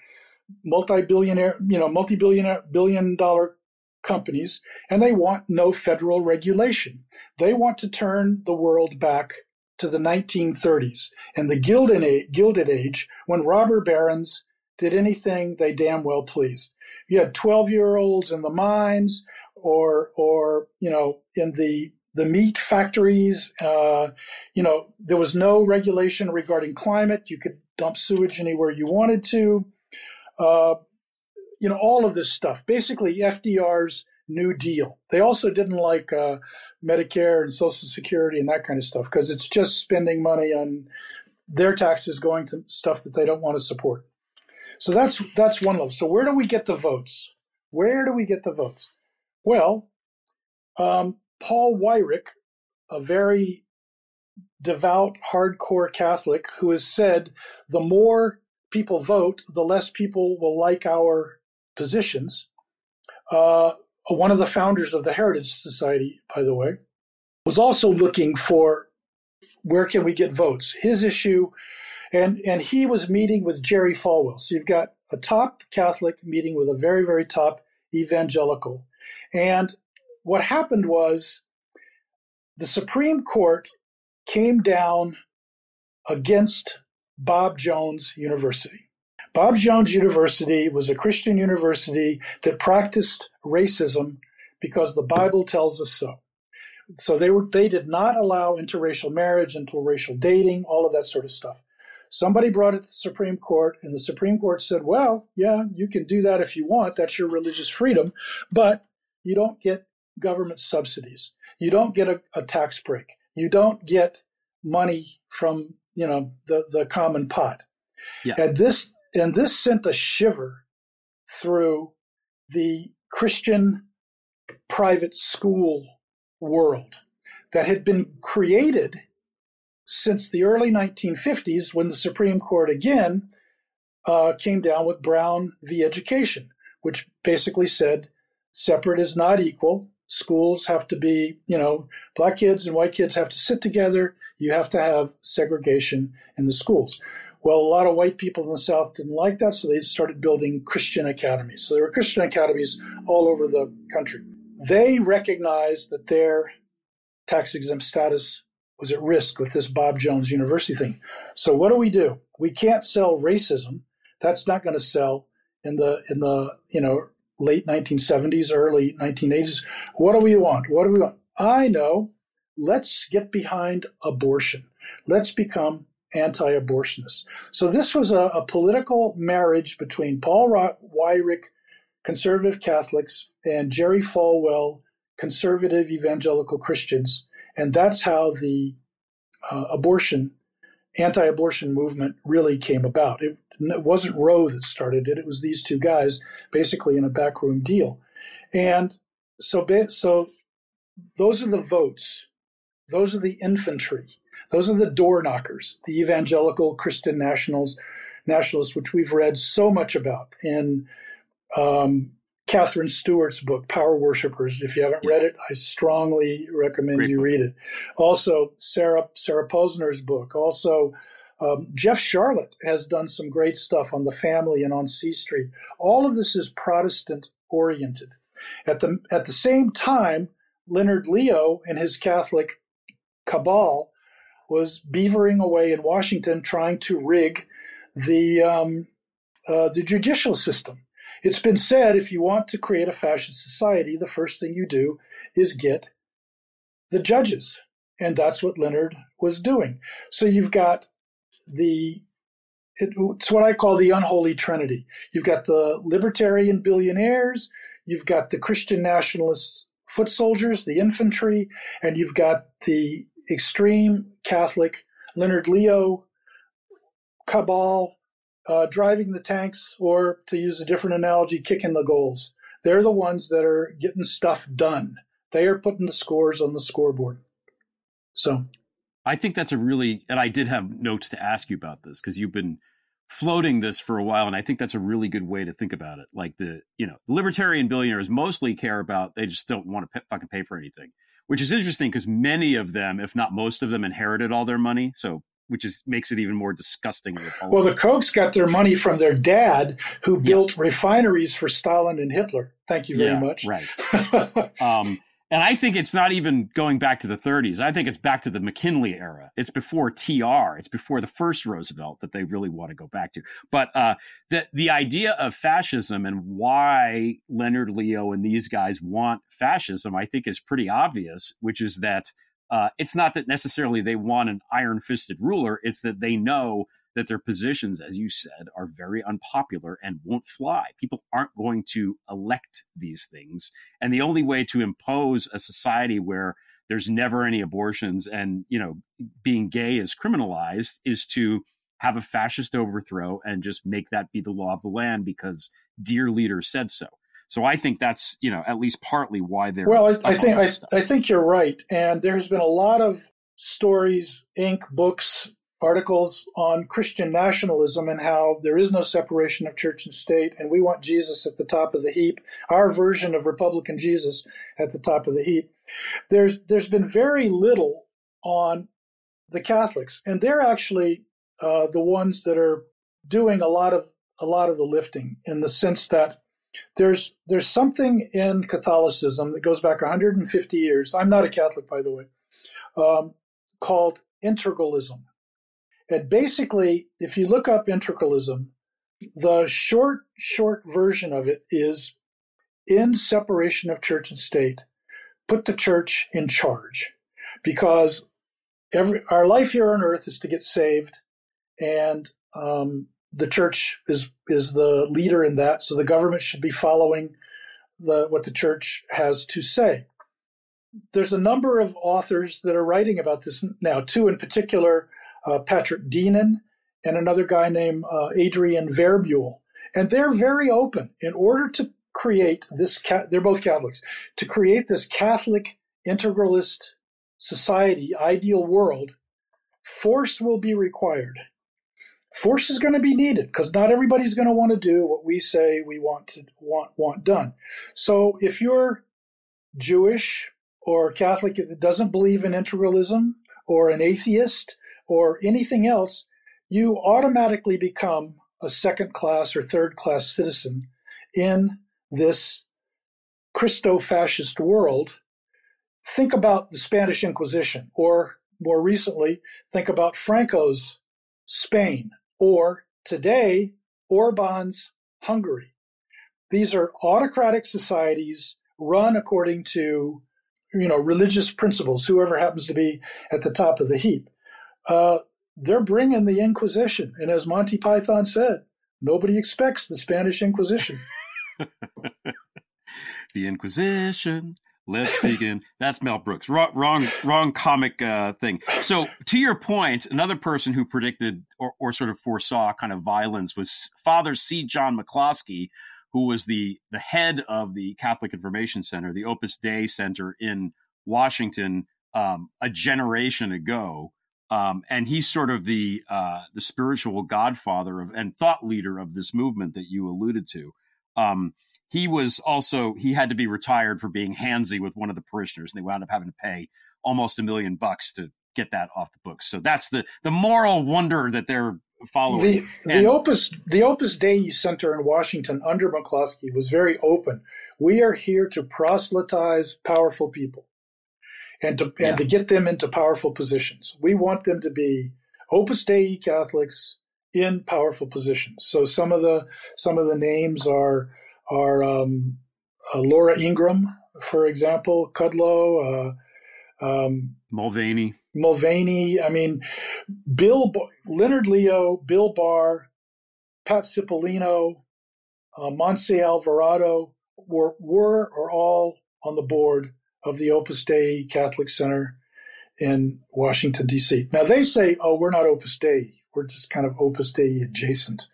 Multi-billionaire, you know, multi-billionaire billion dollar companies, and they want no federal regulation. They want to turn the world back to the 1930s and the Gilded Age, Gilded Age when robber barons did anything they damn well pleased. You had 12 year olds in the mines or, or, you know, in the, the meat factories. Uh, you know, there was no regulation regarding climate. You could dump sewage anywhere you wanted to. Uh, you know, all of this stuff. Basically, FDR's New Deal. They also didn't like uh, Medicare and Social Security and that kind of stuff because it's just spending money on their taxes going to stuff that they don't want to support. So that's that's one level. So where do we get the votes? Where do we get the votes? Well, um, Paul Weyrich, a very devout, hardcore Catholic, who has said the more people vote, the less people will like our positions. Uh, one of the founders of the Heritage Society, by the way, was also looking for where can we get votes. His issue, and and he was meeting with Jerry Falwell. So you've got a top Catholic meeting with a very very top evangelical, and what happened was the Supreme Court came down against Bob Jones University. Bob Jones University was a Christian university that practiced racism because the Bible tells us so. So they were they did not allow interracial marriage, interracial dating, all of that sort of stuff. Somebody brought it to the Supreme Court, and the Supreme Court said, "Well, yeah, you can do that if you want. That's your religious freedom, but you don't get government subsidies. You don't get a, a tax break. You don't get money from you know the the common pot." Yeah. And this and this sent a shiver through the Christian private school world that had been created since the early 1950s when the Supreme Court again uh, came down with Brown v. Education, which basically said separate is not equal. Schools have to be, you know, black kids and white kids have to sit together. You have to have segregation in the schools. Well, a lot of white people in the South didn't like that, so they started building Christian academies. So there were Christian academies all over the country. They recognized that their tax exempt status was at risk with this Bob Jones University thing. So what do we do? We can't sell racism. That's not going to sell in the in the you know late 1970s, early 1980s. What do we want? What do we want? I know. Let's get behind abortion. Let's become anti abortionists. So this was a, a, political marriage between Paul Weyrich, conservative Catholics, and Jerry Falwell, conservative evangelical Christians. And that's how the uh, abortion, anti abortion movement really came about. It, it wasn't Roe that started it, it was these two guys basically in a backroom deal. And so, so those are the votes, those are the infantry those are the door knockers, the evangelical Christian nationals, nationalists, which we've read so much about in um, Katherine Stewart's book, Power Worshippers. If you haven't read it, I strongly recommend Great you book. read it. Also, Sarah Sarah Posner's book. Also, um, Jeff Sharlet has done some great stuff on the family and on C Street. All of this is Protestant oriented. At the at the same time, Leonard Leo and his Catholic cabal was beavering away in Washington trying to rig the um, uh, the judicial system. It's been said if you want to create a fascist society, the first thing you do is get the judges, and that's what Leonard was doing. So you've got the it's what I call the unholy trinity. You've got the libertarian billionaires, you've got the Christian nationalist foot soldiers, the infantry, and you've got the extreme Catholic, Leonard Leo, cabal, uh, driving the tanks, or to use a different analogy, kicking the goals. They're the ones that are getting stuff done. They are putting the scores on the scoreboard. So I think that's a really, and I did have notes to ask you about this because you've been floating this for a while, and I think that's a really good way to think about it. Like the you know libertarian billionaires mostly care about they just don't want to fucking pay for anything, which is interesting because many of them, if not most of them, inherited all their money. So which is makes it even more disgusting. Well, the Kochs got their money from their dad, who built refineries for Stalin and Hitler. Thank you very Yeah, much. Right. um, and I think it's not even going back to the 30s. I think it's back to the McKinley era. It's before TR. It's before the first Roosevelt that they really want to go back to. But uh, the the idea of fascism and why Leonard Leo and these guys want fascism, I think, is pretty obvious. Which is that uh, it's not that necessarily they want an iron fisted ruler. It's that they know that their positions, as you said, are very unpopular and won't fly. People aren't going to elect these things. And the only way to impose a society where there's never any abortions and, you know, being gay is criminalized is to have a fascist overthrow and just make that be the law of the land because dear leader said so. So I think that's, you know, at least partly why they're Well, I, I think I. I think you're right, and there's been a lot of stories, ink, books, articles on Christian nationalism and how there is no separation of church and state, and we want Jesus at the top of the heap. Our version of Republican Jesus at the top of the heap. There's there's been very little on the Catholics, and they're actually uh, the ones that are doing a lot of a lot of the lifting in the sense that there's there's something in Catholicism that goes back 150 years. I'm not a Catholic, by the way, um, called integralism. And basically, if you look up integralism, the short short version of it is in separation of church and state, put the church in charge, because every our life here on earth is to get saved, and um, the church is is the leader in that. So the government should be following the what the church has to say. There's a number of authors that are writing about this now. Two in particular, uh, Patrick Deneen and another guy named uh, Adrian Vermeule, and they're very open. In order to create this, they're both Catholics, to create this Catholic integralist society, ideal world, force will be required force is going to be needed because not everybody's going to want to do what we say we want to want want done. So if you're Jewish or Catholic that doesn't believe in integralism or an atheist or anything else, you automatically become a second class or third class citizen in this Christo fascist world. Think about the Spanish Inquisition, or more recently, think about Franco's Spain, or today, Orban's Hungary. These are autocratic societies run according to you know religious principles whoever happens to be at the top of the heap uh, they're bringing the inquisition and as monty python said nobody expects the spanish inquisition the Inquisition. Let's begin. That's Mel Brooks. Wrong, wrong, wrong comic uh, thing. So, to your point, another person who predicted or, or sort of foresaw kind of violence was Father C. John McCloskey, who was the the head of the Catholic Information Center, the Opus Dei Center in Washington, um, a generation ago. Um, and he's sort of the uh, the spiritual godfather of and thought leader of this movement that you alluded to. Um, he was also he had to be retired for being handsy with one of the parishioners, and they wound up having to pay almost a million bucks to get that off the books. So that's the the moral wonder that they're following. the, the And- opus the opus dei center in washington under mccloskey was very open we are here to proselytize powerful people and to and to get them into powerful positions we want them to be opus dei catholics in powerful positions so some of the some of the names are are um, uh, laura ingraham for example kudlow uh, um, Mulvaney. Mulvaney. I mean, Bill Bar- Leonard Leo, Bill Barr, Pat Cipollone, uh, Montse Alvarado were were or all on the board of the Opus Dei Catholic Center in Washington D.C. Now they say, "Oh, we're not Opus Dei. We're just kind of Opus Dei adjacent."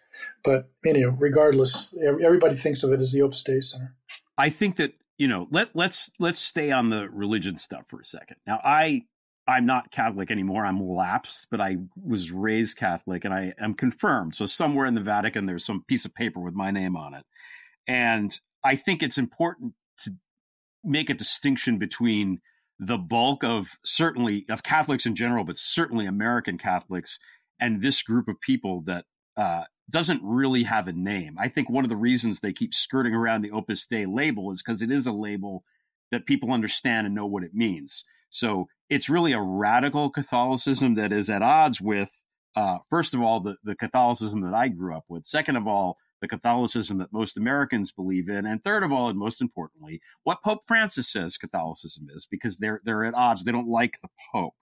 But anyhow, regardless, everybody thinks of it as the Opus Dei Center. I think that you know let let's let's stay on the religion stuff for a second. Now I I'm not Catholic anymore. I'm lapsed, but I was raised Catholic and I am confirmed. So somewhere in the Vatican, there's some piece of paper with my name on it. And I think it's important to make a distinction between the bulk of certainly of Catholics in general, but certainly American Catholics and this group of people that uh, doesn't really have a name. I think one of the reasons they keep skirting around the Opus Dei label is because it is a label that people understand and know what it means. So it's really a radical Catholicism that is at odds with, uh, first of all, the, the Catholicism that I grew up with. Second of all, the Catholicism that most Americans believe in, and third of all, and most importantly, what Pope Francis says Catholicism is, because they're they're at odds. They don't like the Pope.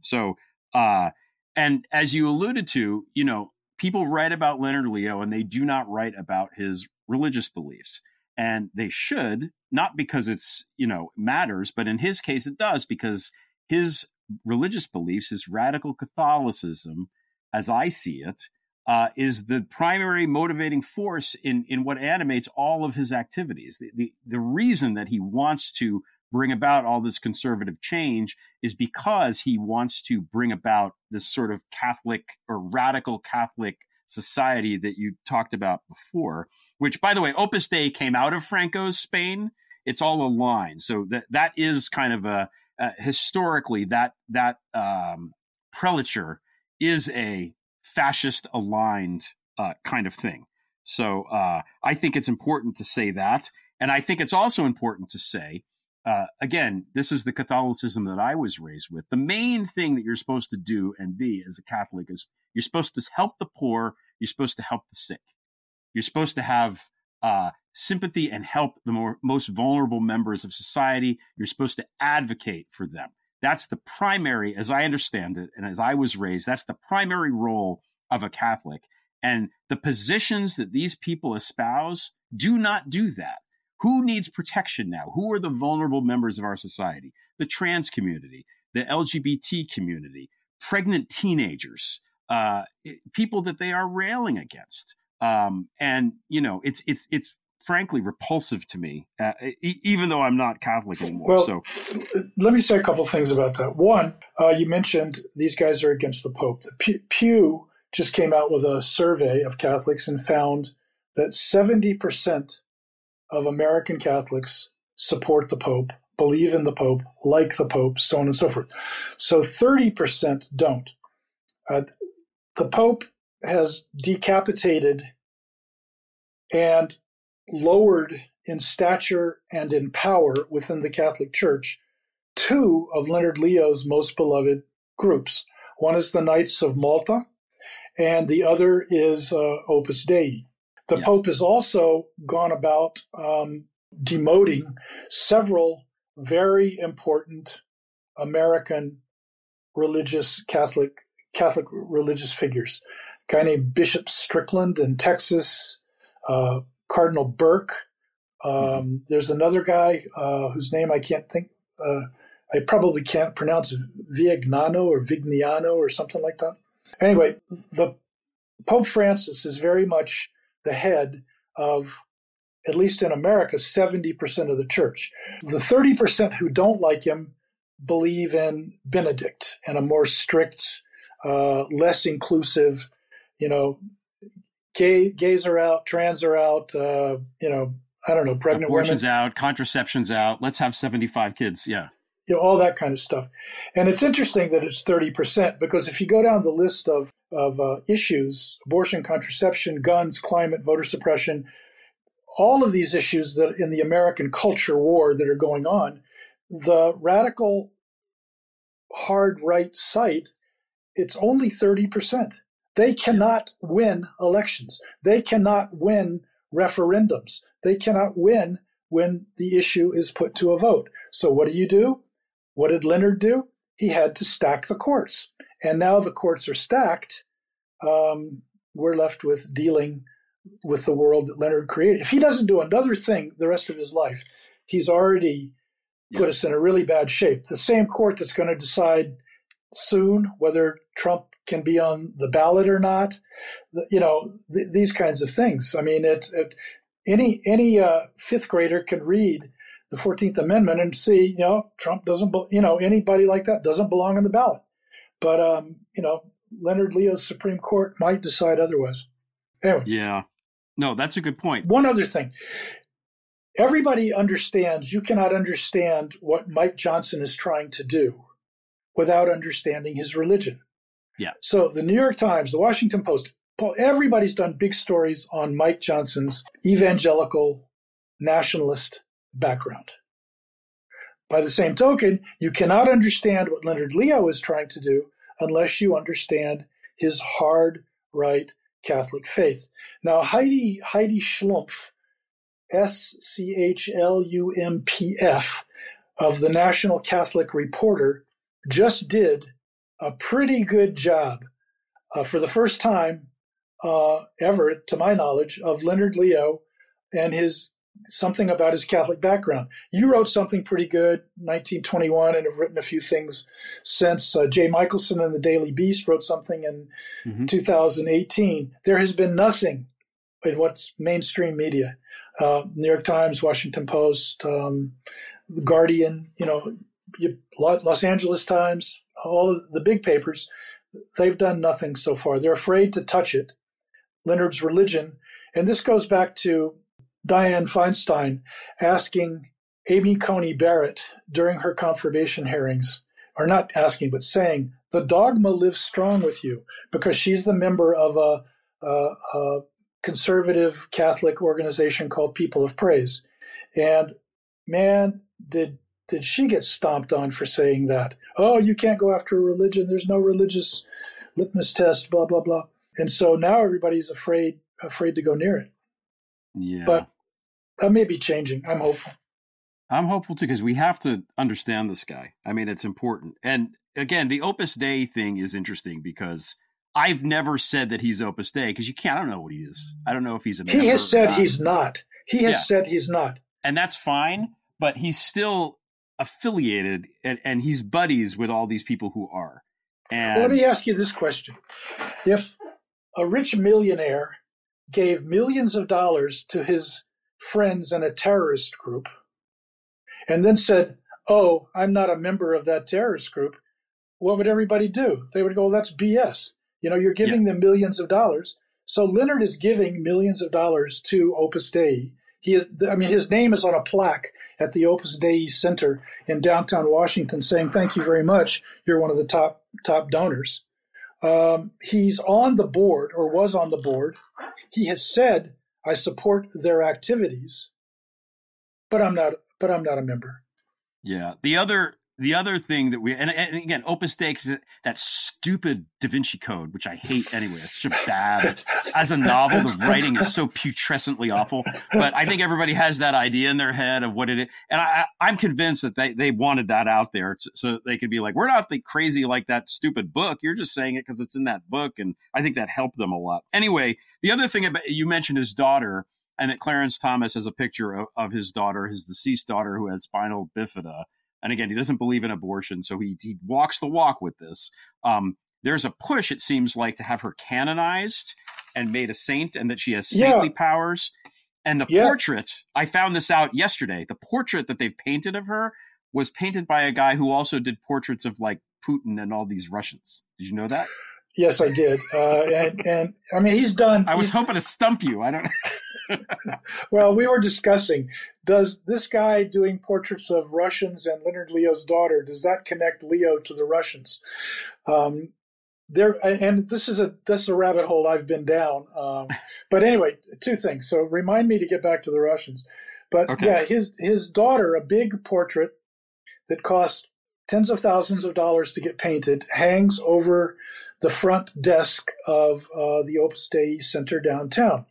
So, uh, and as you alluded to, you know, people write about Leonard Leo, and they do not write about his religious beliefs, and they should not because it's you know matters, but in his case it does because his religious beliefs, his radical Catholicism, as I see it, uh, is the primary motivating force in in what animates all of his activities. The, the the reason that he wants to bring about all this conservative change is because he wants to bring about this sort of Catholic or radical Catholic society that you talked about before, which, by the way, Opus Dei came out of Franco's Spain. It's all aligned, so that that is kind of a uh, historically that that um, prelature is a fascist aligned uh, kind of thing. So uh, I think it's important to say that, and I think it's also important to say. Uh, again, this is the Catholicism that I was raised with. The main thing that you're supposed to do and be as a Catholic is you're supposed to help the poor. You're supposed to help the sick. You're supposed to have uh, sympathy and help the more, most vulnerable members of society. You're supposed to advocate for them. That's the primary, as I understand it, and as I was raised, that's the primary role of a Catholic. And the positions that these people espouse do not do that. Who needs protection now? Who are the vulnerable members of our society? The trans community, the LGBT community, pregnant teenagers, uh, people that they are railing against. Um, and you know, it's it's it's frankly repulsive to me, uh, e- even though I'm not Catholic anymore. Well, so let me say a couple things about that. One, uh, you mentioned these guys are against the Pope. The Pew just came out with a survey of Catholics and found that 70% of American Catholics support the Pope, believe in the Pope, like the Pope, so on and so forth. So 30% don't. Uh, the Pope has decapitated and lowered in stature and in power within the Catholic Church two of Leonard Leo's most beloved groups. One is the Knights of Malta, and the other is uh, Opus Dei. The yeah. Pope has also gone about um, demoting several very important American religious Catholic Catholic religious figures. A guy named Bishop Strickland in Texas, uh, Cardinal Burke. Um, mm-hmm. There's another guy uh, whose name I can't think. Uh, I probably can't pronounce Vignano or Vignano or something like that. Anyway, the Pope Francis is very much the head of, at least in America, 70% of the church. The 30% who don't like him believe in Benedict and a more strict, uh, less inclusive, you know, gay, gays are out, trans are out, uh, you know, I don't know, pregnant Abortion's women. out, contraception's out. Let's have 75 kids. Yeah. You know, all that kind of stuff. And it's interesting that it's 30% because if you go down the list of, of uh, issues abortion, contraception, guns, climate, voter suppression all of these issues that in the American culture war that are going on, the radical hard right site, it's only 30%. They cannot win elections. They cannot win referendums. They cannot win when the issue is put to a vote. So what do you do? What did Leonard do? He had to stack the courts. And now the courts are stacked. Um, we're left with dealing with the world that Leonard created. If he doesn't do another thing the rest of his life, he's already put us in a really bad shape. The same court that's going to decide soon whether Trump can be on the ballot or not. You know, th- these kinds of things. I mean, it, it any any uh, fifth grader can read the 14th Amendment and see, you know, Trump doesn't, you know, anybody like that doesn't belong on the ballot. But, um, you know, Leonard Leo's Supreme Court might decide otherwise. Anyway. Yeah. No, that's a good point. One other thing. Everybody understands you cannot understand what Mike Johnson is trying to do without understanding his religion. Yeah. So the New York Times, the Washington Post, everybody's done big stories on Mike Johnson's evangelical nationalist background. By the same token, you cannot understand what Leonard Leo is trying to do unless you understand his hard right Catholic faith. Now, Heidi Heidi Schlumpf, S C H L U M P F, of the National Catholic Reporter, just did a pretty good job uh, for the first time uh, ever, to my knowledge, of Leonard Leo and his something about his Catholic background. You wrote something pretty good, 1921, and have written a few things since. Uh, Jay Michaelson and the Daily Beast wrote something in mm-hmm. 2018. There has been nothing in what's mainstream media. Uh, New York Times, Washington Post, um, the Guardian, you know, Los Angeles Times, all the big papers, they've done nothing so far. They're afraid to touch it. Leonard's religion, and this goes back to Diane Feinstein asking Amy Coney Barrett during her confirmation hearings, or not asking, but saying, the dogma lives strong with you because she's the member of a, a, a conservative Catholic organization called People of Praise. And man, did did she get stomped on for saying that? Oh, you can't go after a religion. There's no religious litmus test, blah blah blah. And so now everybody's afraid afraid to go near it. Yeah. But that may be changing. I'm hopeful. I'm hopeful too because we have to understand this guy. I mean, it's important. And again, the Opus Dei thing is interesting because I've never said that he's Opus Dei because you can't. I don't know what he is. I don't know if he's a. He has said he's not. He has yeah. said he's not, and that's fine. But he's still affiliated, and, and he's buddies with all these people who are. And let me ask you this question: If a rich millionaire gave millions of dollars to his friends in a terrorist group and then said, Oh, I'm not a member of that terrorist group, what would everybody do? They would go, well, That's BS. You know, you're giving yeah. them millions of dollars. So Leonard is giving millions of dollars to Opus Dei. He is, I mean, his name is on a plaque at the Opus Dei Center in downtown Washington saying, Thank you very much. You're one of the top top donors. Um, he's on the board or was on the board. He has said, I support their activities, but I'm not but I'm not a member. Yeah. The other the other thing that we and, and again opus dei is that stupid da vinci code which i hate anyway. It's such a bad. As a novel the writing is so putrescently awful. But i think everybody has that idea in their head of what it is. And I, i'm convinced that they, they wanted that out there so they could be like we're not the crazy like that stupid book. You're just saying it because it's in that book. And i think that helped them a lot. Anyway the other thing about you mentioned his daughter and that clarence thomas has a picture of, of his daughter his deceased daughter who had spinal bifida and again, he doesn't believe in abortion, so he he walks the walk with this. Um, there's a push, it seems like, to have her canonized and made a saint, and that she has saintly yeah. powers. And the yeah. portrait, I found this out yesterday. The portrait that they've painted of her was painted by a guy who also did portraits of like Putin and all these Russians. Did you know that? Yes, I did. Uh, and and I mean, he's done. I was hoping to stump you. I don't. well, we were discussing does this guy doing portraits of Russians and Leonard Leo's daughter does that connect Leo to the Russians? Um, there and this is a this is a rabbit hole I've been down. Um, but anyway, two things. So remind me to get back to the Russians. But okay. yeah, his his daughter, a big portrait that cost tens of thousands of dollars to get painted, hangs over the front desk of uh, the Opus Dei Center downtown.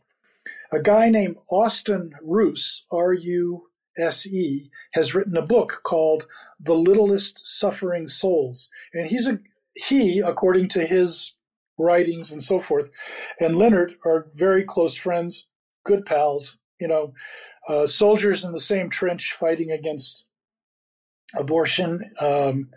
A guy named Austin Ruse, R U S E, has written a book called The Littlest Suffering Souls. And he's a he, according to his writings and so forth, and Leonard are very close friends, good pals, you know, uh, soldiers in the same trench fighting against abortion, um,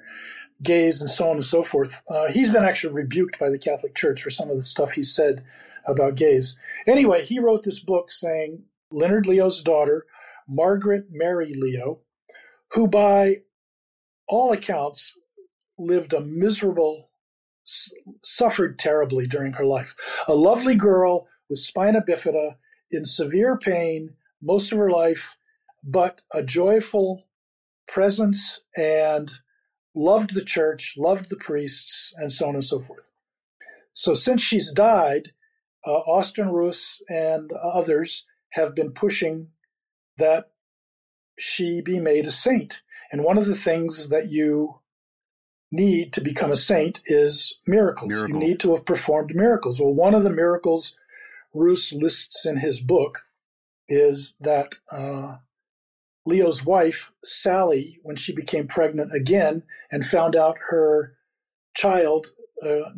gays, and so on and so forth. Uh, he's been actually rebuked by the Catholic Church for some of the stuff he said about gays. Anyway, he wrote this book saying Leonard Leo's daughter, Margaret Mary Leo, who, by all accounts, lived a miserable, suffered terribly during her life. A lovely girl with spina bifida in severe pain most of her life, but a joyful presence and loved the church, loved the priests, and so on and so forth. So since she's died, uh, Austin Ruse and others have been pushing that she be made a saint. And one of the things that you need to become a saint is miracles. Miracle. You need to have performed miracles. Well, one of the miracles Ruse lists in his book is that uh, Leo's wife, Sally, when she became pregnant again and found out her child, uh,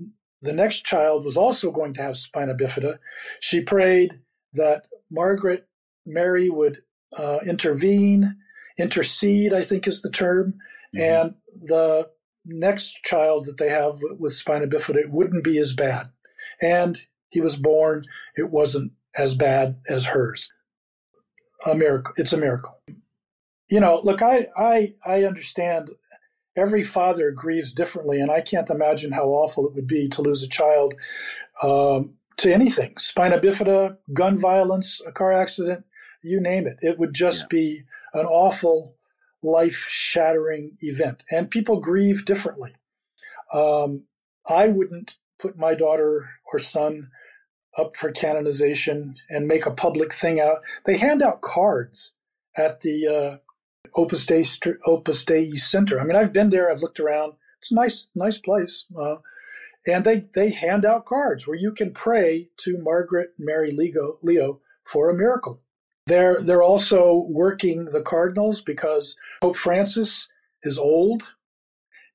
the next child was also going to have spina bifida, she prayed that Margaret Mary would uh, intervene, intercede, I think is the term, mm-hmm. and the next child that they have with spina bifida wouldn't be as bad. And he was born, it wasn't as bad as hers. A miracle. It's a miracle you know, look, I, I, I understand every father grieves differently, and I can't imagine how awful it would be to lose a child um, to anything spina bifida, gun violence, a car accident, you name it. It would just yeah. be an awful, life shattering event. And people grieve differently. Um, I wouldn't put my daughter or son up for canonization and make a public thing out. They hand out cards at the uh, Opus Dei Opus Dei Center. I mean, I've been there. I've looked around. It's a nice, nice place. Uh, and they they hand out cards where you can pray to Margaret Mary Leo, Leo for a miracle. They're they're also working the cardinals because Pope Francis is old,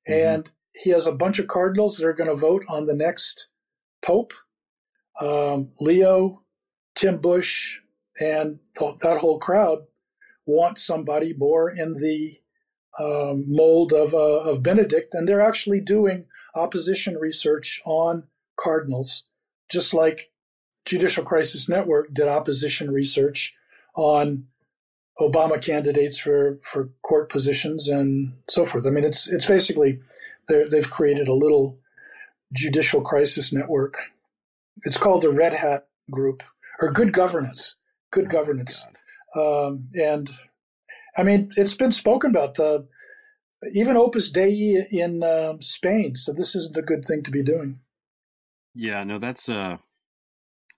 mm-hmm. and he has a bunch of cardinals that are going to vote on the next pope. Um, Leo, Tim Busch, and th- that whole crowd want somebody more in the um, mold of, uh, of Benedict, and they're actually doing opposition research on cardinals, just like Judicial Crisis Network did opposition research on Obama candidates for, for court positions and so forth. I mean, it's it's basically they've created a little judicial crisis network. It's called the Red Hat Group or Good Governance. Good oh Governance. Um, and I mean, it's been spoken about. The even Opus Dei in um, Spain so this isn't a good thing to be doing. Yeah, no, that's uh,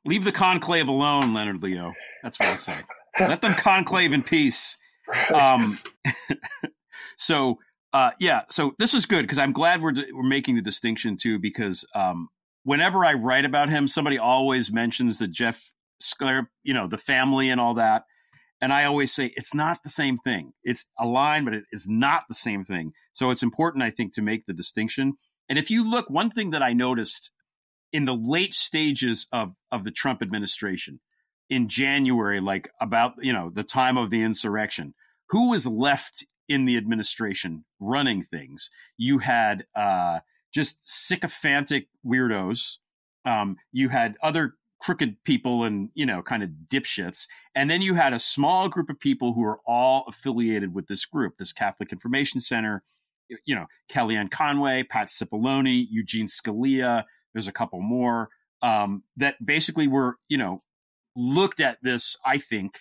leave the conclave alone, Leonard Leo. That's what I say. Let them conclave in peace. Um, so uh, yeah, so this is good because I'm glad we're we're making the distinction too because um, whenever I write about him, somebody always mentions that Jeff Sharlet, you know, the family and all that. And I always say it's not the same thing. It's a line, but it is not the same thing. So it's important, I think, to make the distinction. And if you look, one thing that I noticed in the late stages of, of the Trump administration in January, like about, you know, the time of the insurrection, who was left in the administration running things? You had uh, just sycophantic weirdos. Um, you had other crooked people and you know kind of dipshits. And then you had a small group of people who are all affiliated with this group this catholic information center you know kellyanne conway pat cipollone eugene scalia there's a couple more um, that basically were you know looked at this i think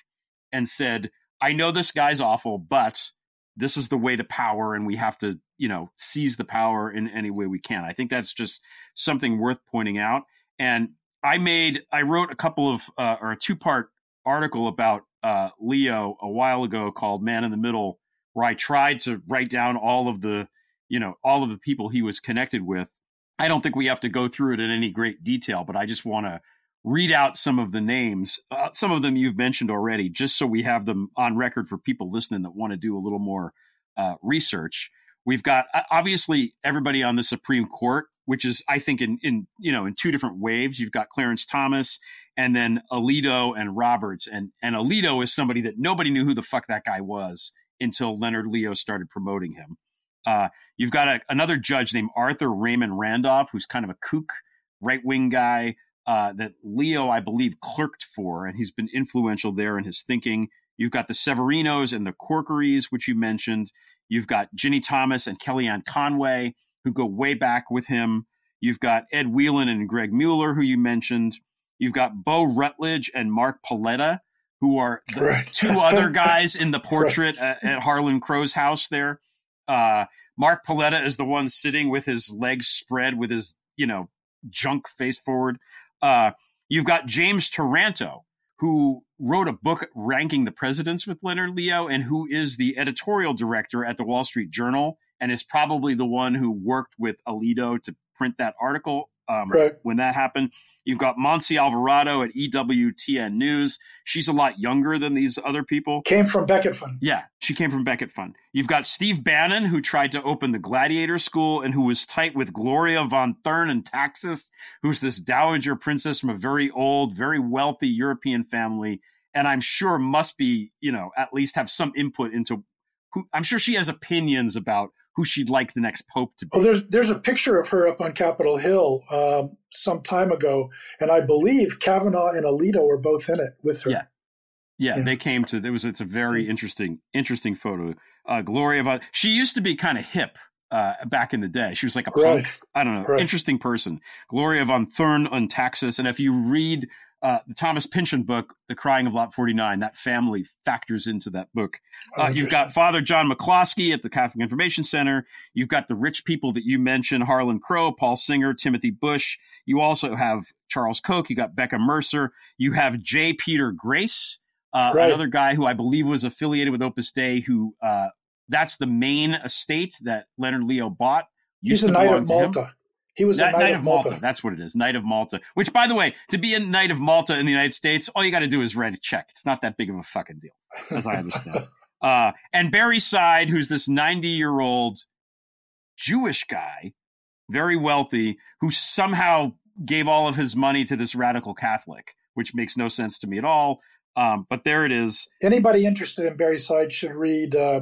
and said i know this guy's awful but this is the way to power and we have to you know seize the power in any way we can. I think that's just something worth pointing out. And I made I wrote a couple of uh, or a two part article about uh, Leo a while ago called Man in the Middle, where I tried to write down all of the you know all of the people he was connected with. I don't think we have to go through it in any great detail, but I just want to read out some of the names. Uh, some of them you've mentioned already, just so we have them on record for people listening that want to do a little more uh, research. We've got obviously everybody on the Supreme Court which is I think in in you know in two different waves. You've got Clarence Thomas and then Alito and Roberts, and and Alito is somebody that nobody knew who the fuck that guy was until Leonard Leo started promoting him. Uh, you've got a, another judge named Arthur Raymond Randolph, who's kind of a kook, right wing guy uh, that Leo, I believe, clerked for, and he's been influential there in his thinking. You've got the Severinos and the Corkeries, which you mentioned. You've got Ginny Thomas and Kellyanne Conway, who go way back with him. You've got Ed Whelan and Greg Mueller, who you mentioned. You've got Bo Rutledge and Mark Paoletta, who are the Right. two other guys in the portrait at, at Harlan Crow's house there. Uh, Mark Paoletta is the one sitting with his legs spread with his, you know, junk face forward. Uh, you've got James Taranto, who wrote a book ranking the presidents with Leonard Leo and who is the editorial director at the Wall Street Journal and is probably the one who worked with Alito to print that article um, Right. when that happened. You've got Montse Alvarado at EWTN News. She's a lot younger than these other people. Came from Becket Fund. Yeah, she came from Becket Fund. You've got Steve Bannon, who tried to open the Gladiator School and who was tight with Gloria von Thurn und Taxis, who's this dowager princess from a very old, very wealthy European family, and I'm sure must be, you know, at least have some input into who. I'm sure she has opinions about who she'd like the next pope to be. Oh, there's there's a picture of her up on Capitol Hill um, some time ago, and I believe Kavanaugh and Alito were both in it with her. Yeah. Yeah, they came to there was it's a very interesting interesting photo. Uh, Gloria von she used to be kind of hip uh, back in the day. She was like a punk. Right. I don't know, Right. interesting person. Gloria von Thurn und Taxis, and if you read uh, the Thomas Pynchon book, The Crying of Lot 49, that family factors into that book. Uh, you've got Father John McCloskey at the Catholic Information Center. You've got the rich people that you mentioned, Harlan Crow, Paul Singer, Timothy Busch. You also have Charles Koch. You got Becca Mercer. You have J. Peter Grace, uh, another guy who I believe was affiliated with Opus Dei, who uh, that's the main estate that Leonard Leo bought. He's a knight of Malta. him. Malta. He was a Knight, knight, of Malta. That's what it is. Knight of Malta. Which, by the way, to be a Knight of Malta in the United States, all you got to do is write a check. It's not that big of a fucking deal, as I understand. uh, and Barry Seid, who's this 90 year old Jewish guy, very wealthy, who somehow gave all of his money to this radical Catholic, which makes no sense to me at all. Um, but there it is. Anybody interested in Barry Seid should read uh,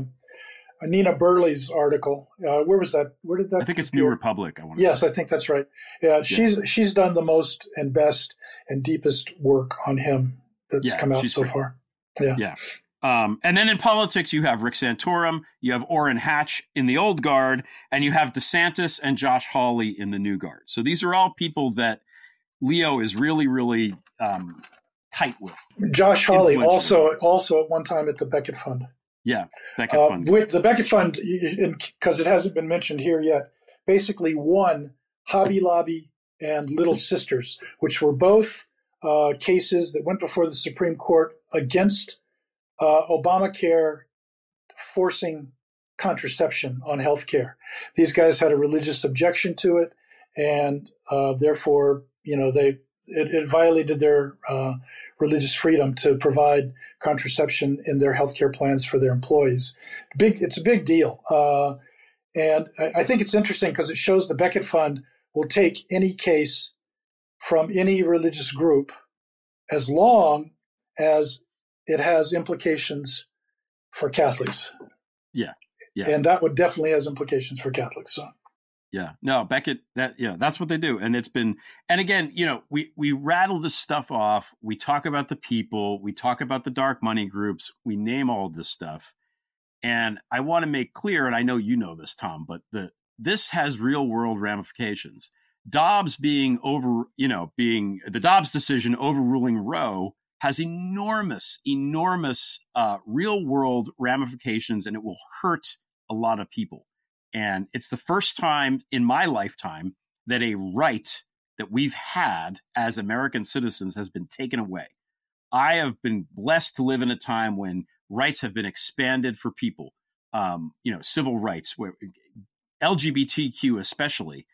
Nina Burleigh's article. Uh, where was that? Where did that? I think it's New Republic. I want to Yes, say. I think that's right. Yeah, she's she's done the most and best and deepest work on him that's Yeah, come out so great. far. Yeah. Yeah. Um, and then in politics, you have Rick Santorum, you have Orrin Hatch in the old guard, and you have DeSantis and Josh Hawley in the new guard. So these are all people that Leo is really, really um, tight with. Josh Hawley also also at one time at the Becket Fund. Yeah, Becket Uh, Fund. with the Becket Fund, because it hasn't been mentioned here yet, basically won Hobby Lobby and Little Sisters, which were both uh, cases that went before the Supreme Court against uh, Obamacare forcing contraception on health care. These guys had a religious objection to it, and uh, therefore, you know, they it, it violated their uh, religious freedom to provide contraception in their healthcare plans for their employees. Big, it's a big deal, uh, and I, I think it's interesting because it shows the Becket Fund will take any case from any religious group as long as it has implications for Catholics, Yeah. Yeah. and that would definitely has implications for Catholics. So. Yeah, no, Becket. That yeah, that's what they do, and it's been. And again, you know, we we rattle this stuff off. We talk about the people. We talk about the dark money groups. We name all this stuff, and I want to make clear, and I know you know this, Tom, but the this has real world ramifications. Dobbs being over, you know, being the Dobbs decision overruling Roe has enormous, enormous uh, real world ramifications, and it will hurt a lot of people. And it's the first time in my lifetime that a right that we've had as American citizens has been taken away. I have been blessed to live in a time when rights have been expanded for people, um, you know, civil rights, where LGBTQ especially,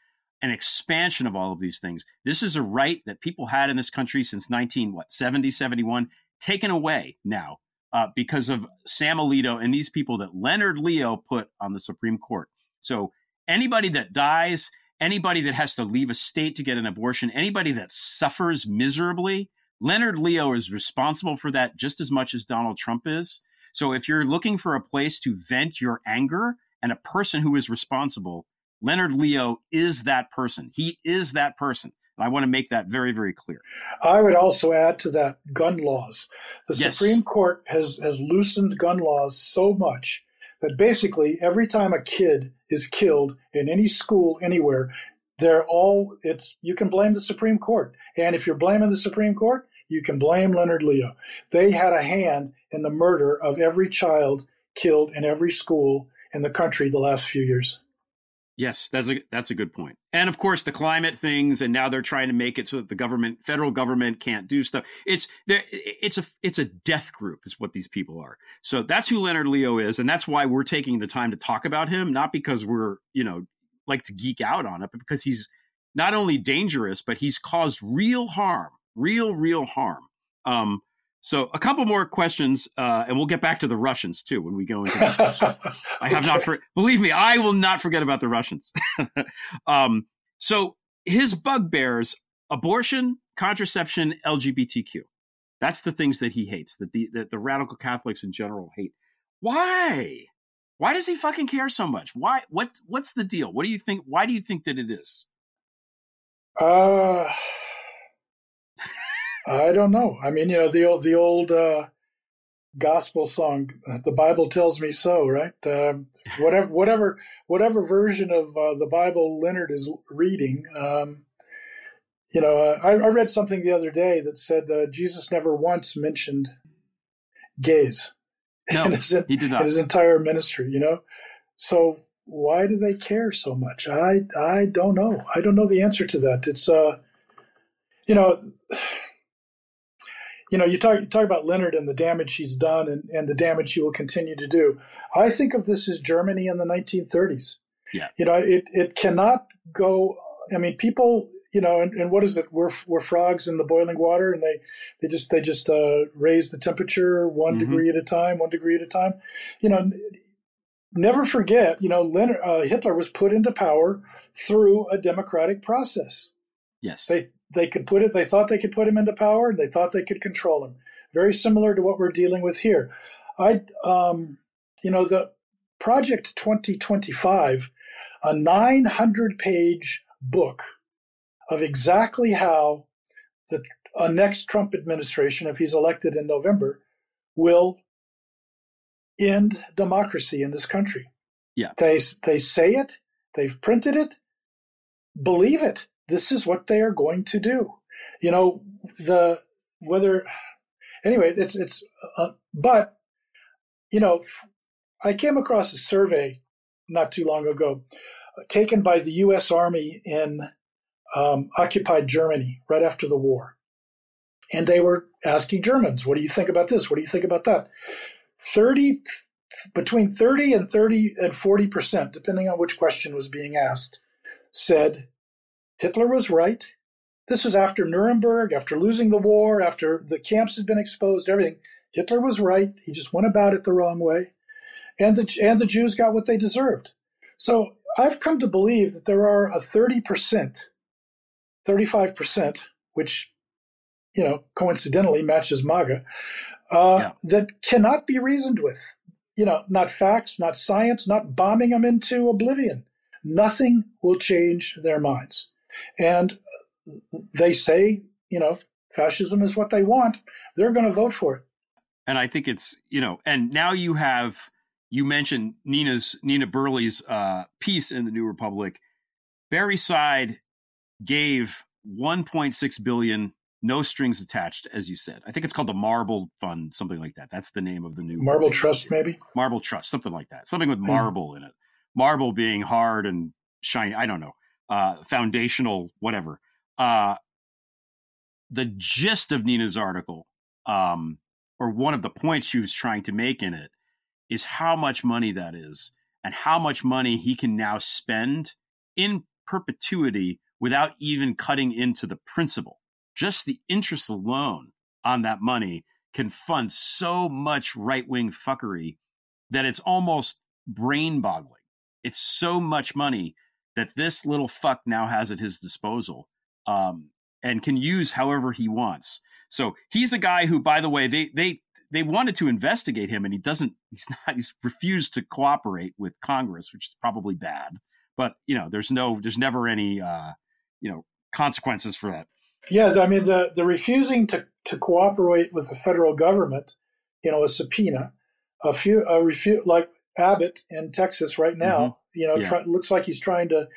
an expansion of all of these things. This is a right that people had in this country since 19 what 70 71 taken away now uh, because of Sam Alito and these people that Leonard Leo put on the Supreme Court. So anybody that dies, anybody that has to leave a state to get an abortion, anybody that suffers miserably, Leonard Leo is responsible for that just as much as Donald Trump is. So if you're looking for a place to vent your anger and a person who is responsible, Leonard Leo is that person. He is that person. And I want to make that very, very clear. I would also add to that gun laws. The Yes. Supreme Court has, has loosened gun laws so much that basically every time a kid is killed in any school anywhere, they're all it's you can blame the Supreme Court. And if you're blaming the Supreme Court, you can blame Leonard Leo. They had a hand in the murder of every child killed in every school in the country the last few years. Yes, that's a that's a good point. And of course, the climate things, and now they're trying to make it so that the government, federal government, can't do stuff. It's. It's a it's a death group, is what these people are. So that's who Leonard Leo is, and that's why we're taking the time to talk about him, not because we're you know like to geek out on it, but because he's not only dangerous, but he's caused real harm, real real harm. Um, so a couple more questions, uh, and we'll get back to the Russians too when we go into these questions. I have not, for, believe me, I will not forget about the Russians. um, so his bugbears: abortion, contraception, LGBTQ. That's the things that he hates. That the that the radical Catholics in general hate. Why? Why does he fucking care so much? Why? What? What's the deal? What do you think? Why do you think that it is? Uh, I don't know. I mean, you know, the old the old uh, gospel song, "The Bible tells me so," right? Um, whatever, whatever, whatever version of uh, the Bible Leonard is reading. Um, you know, uh, I, I read something the other day that said uh, Jesus never once mentioned gays No, in, his, he did not. in his entire ministry. You know, so why do they care so much? I I don't know. I don't know the answer to that. It's uh, you know, you know, you talk you talk about Leonard and the damage he's done and, and the damage he will continue to do. I think of this as Germany in the 1930s. Yeah. You know, it it cannot go. I mean, people. You know, and, and what is it? We're we're frogs in the boiling water, and they they just they just uh, raise the temperature one Mhm. degree at a time, one degree at a time. You know, never forget. You know, Leonard, uh, Hitler was put into power through a democratic process. Yes. They they could put it. They thought they could put him into power. and They thought they could control him. Very similar to what we're dealing with here. I, um, you know, the Project 2025, a 900 page book of exactly how the a next Trump administration, if he's elected in November, will end democracy in this country. Yeah. They they say it. They've printed it. Believe it. This is what they are going to do. You know the whether anyway. It's it's uh, but you know I came across a survey not too long ago uh, taken by the U.S. Army in um, occupied Germany right after the war, and they were asking Germans, "What do you think about this? What do you think about that?" Thirty between 30 and 30 and 40 percent, depending on which question was being asked, said Hitler was right. This was after Nuremberg, after losing the war, after the camps had been exposed, everything. Hitler was right. He just went about it the wrong way. And the, and the Jews got what they deserved. So I've come to believe that there are a 30%, 35%, which, you know, coincidentally matches MAGA, uh, that cannot be reasoned with. You know, not facts, not science, not bombing them into oblivion. Nothing will change their minds. And they say, you know, fascism is what they want. They're going to vote for it. and I think it's you know, and now you have you mentioned Nina's Nina Burleigh's uh, piece in the New Republic. Barry Seid gave 1.6 billion, no strings attached, as you said. I think it's called the Marble Fund, something like that. That's the name of the new Marble Trust, maybe? Marble Trust, something like that. Something with Hmm. marble in it. Marble being hard and shiny. I don't know. Uh, foundational, whatever. Uh, the gist of Nina's article, um, or one of the points she was trying to make in it, is how much money that is and how much money he can now spend in perpetuity without even cutting into the principal. Just the interest alone on that money can fund so much right wing fuckery that it's almost brain boggling. It's so much money that this little fuck now has at his disposal um, and can use however he wants. So he's a guy who, by the way, they they they wanted to investigate him, and he doesn't. He's not. He's refused to cooperate with Congress, which is probably bad. But you know, there's no, there's never any, uh, you know, consequences for that. Yeah, I mean the the refusing to to cooperate with the federal government, you know, a subpoena, a few a refu- like Abbott in Texas right now, Mhm. You know, Yeah. try, looks like he's trying to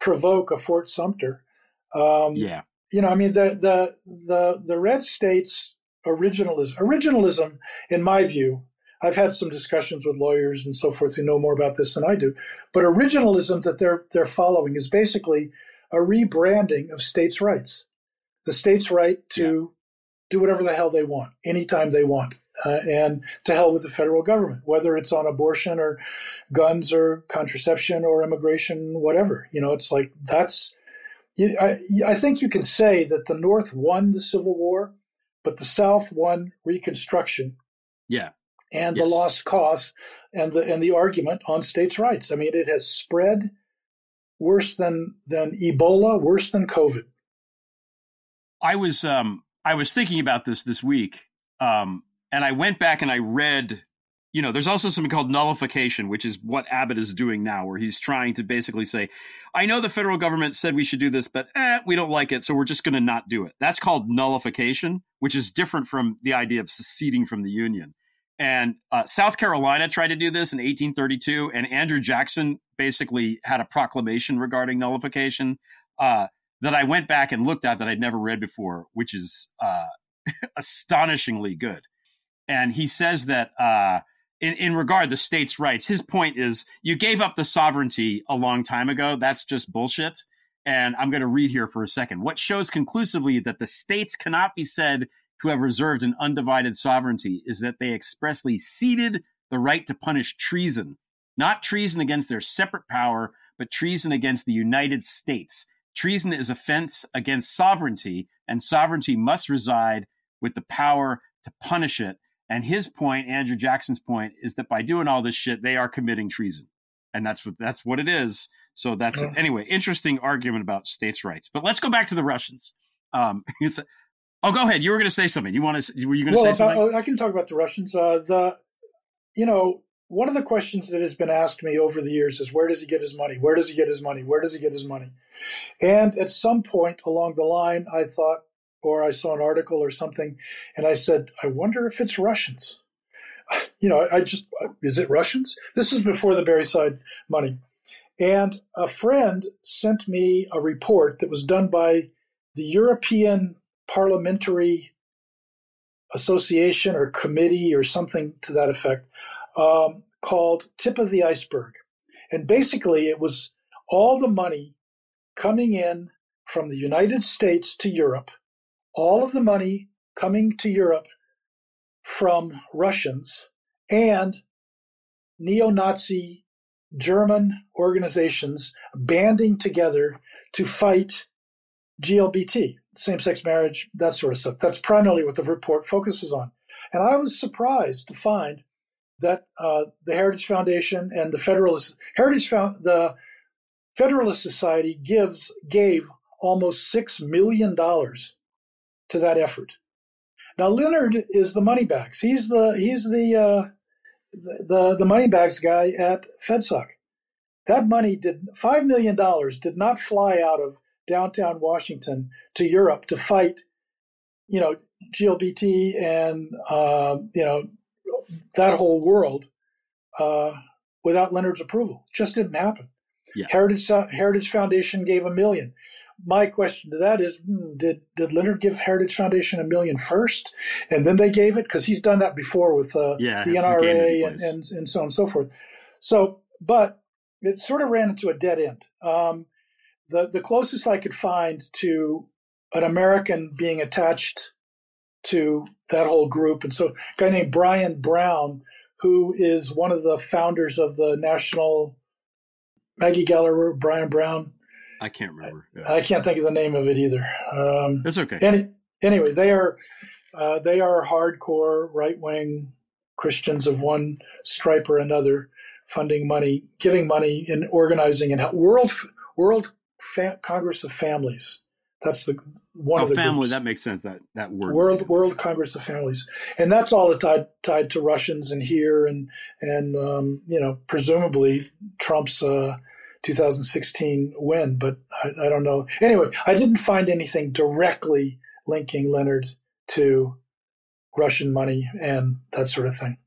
provoke a Fort Sumter. Um, Yeah. you know, I mean the the the the red states originalism originalism, in my view, I've had some discussions with lawyers and so forth who know more about this than I do, but originalism that they're they're following is basically a rebranding of states' rights. The states' right to do whatever the hell they want, anytime they want, uh, and to hell with the federal government, whether it's on abortion or guns or contraception or immigration, whatever. You know, it's like that's. I, I think you can say that the North won the Civil War, but the South won Reconstruction Yeah. and Yes. the lost cause and the and the argument on states' rights. I mean, it has spread worse than than Ebola, worse than COVID. I was um I was thinking about this this week, um, and I went back and I read. You know, there's also something called nullification, which is what Abbott is doing now, where he's trying to basically say, "I know the federal government said we should do this, but eh, we don't like it, so we're just going to not do it." That's called nullification, which is different from the idea of seceding from the union. And uh, South Carolina tried to do this in 1832, and Andrew Jackson basically had a proclamation regarding nullification. Uh, that I went back and looked at that I'd never read before, which is uh, astonishingly good. And he says that uh, in, in regard to states' rights, his point is you gave up the sovereignty a long time ago. That's just bullshit. And I'm going to read here for a second. What shows conclusively that the states cannot be said to have reserved an undivided sovereignty is that they expressly ceded the right to punish treason, not treason against their separate power, but treason against the United States. Treason is offense against sovereignty, and sovereignty must reside with the power to punish it. And his point, Andrew Jackson's point, is that by doing all this shit, they are committing treason, and that's what that's what it is. So that's Yeah. anyway. Interesting argument about states' rights. But let's go back to the Russians. Um, oh, go ahead. You were going to say something. You want to? Were you going to well, say something? I can talk about the Russians. Uh, the, you know, one of the questions that has been asked me over the years is, where does he get his money? Where does he get his money? Where does he get his money? And at some point along the line, I thought, or I saw an article or something, and I said, I wonder if it's Russians. You know, I just, is it Russians? This is before the Barry Seid money. And a friend sent me a report that was done by the European Parliamentary Association or Committee or something to that effect um, called Tip of the Iceberg. And basically, it was all the money coming in from the United States to Europe, all of the money coming to Europe from Russians and neo Nazi German organizations banding together to fight GLBT, same sex marriage, that sort of stuff. That's primarily what the report focuses on. And I was surprised to find that uh, the Heritage Foundation and the Federalist Heritage Found the Federalist Society gives gave almost six million dollars to that effort. Now Leonard is the money bags. He's the he's the uh, the, the the money bags guy at FedSoc. That money did five million dollars did not fly out of downtown Washington to Europe to fight, you know, GLBT and uh, you know that whole world uh, without Leonard's approval. Just didn't happen. Yeah. Heritage Heritage Foundation gave a million. My question to that is, hmm, did did Leonard give Heritage Foundation a million first, and then they gave it because he's done that before with uh, Yeah, the it's a game that he NRA and, and and so on and so forth. So, but it sort of ran into a dead end. Um, the the closest I could find to an American being attached to that whole group, and so a guy named Brian Brown, who is one of the founders of the National Maggie Geller, Brian Brown. I can't remember. Yeah. I can't think of the name of it either. Um, That's okay. Any, anyway, they are uh, they are hardcore right wing Christians of one stripe or another, funding money, giving money, and organizing and World World Fa- Congress of Families. That's the one oh, of the family. groups. That makes sense. That that word. World World Congress of Families, and that's all tied tied to Russians and here and and um, you know presumably Trump's uh, 2016 win, but I, I don't know. Anyway, I didn't find anything directly linking Leonard to Russian money and that sort of thing.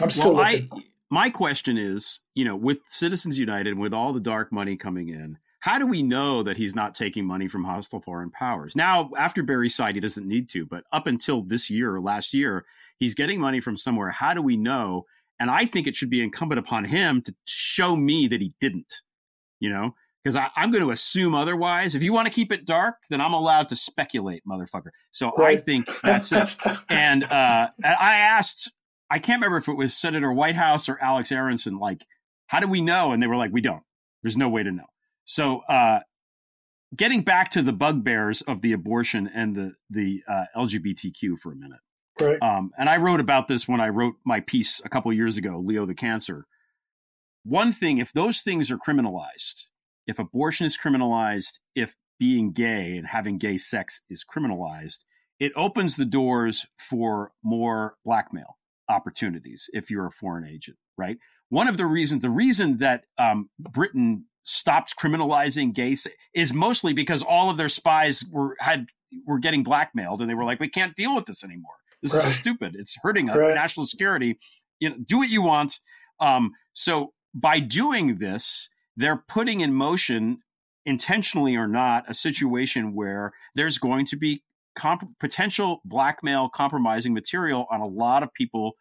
I'm still well, looking. I, my question is, you know, with Citizens United and with all the dark money coming in, how do we know that he's not taking money from hostile foreign powers? Now, after Barry Seid, he doesn't need to, but up until this year or last year, he's getting money from somewhere. How do we know? And I think it should be incumbent upon him to show me that he didn't, you know, because I'm going to assume otherwise. If you want to keep it dark, then I'm allowed to speculate, motherfucker. So Right. I think that's it. and uh, I asked, I can't remember if it was Senator Whitehouse or Alex Aronson, like, how do we know? And they were like, we don't. There's no way to know. So, uh, getting back to the bugbears of the abortion and the the uh, LGBTQ for a minute. Right. Um, and I wrote about this when I wrote my piece a couple years ago, Leo the Cancer. One thing, if those things are criminalized, if abortion is criminalized, if being gay and having gay sex is criminalized, it opens the doors for more blackmail opportunities if you're a foreign agent, right? One of the reasons, the reason that um, Britain stopped criminalizing gay se- is mostly because all of their spies were had were getting blackmailed, and they were like, "We can't deal with this anymore. This is stupid. It's hurting our Right. national security. You know, do what you want." Um, so by doing this, they're putting in motion, intentionally or not, a situation where there's going to be comp- potential blackmail, compromising material on a lot of people.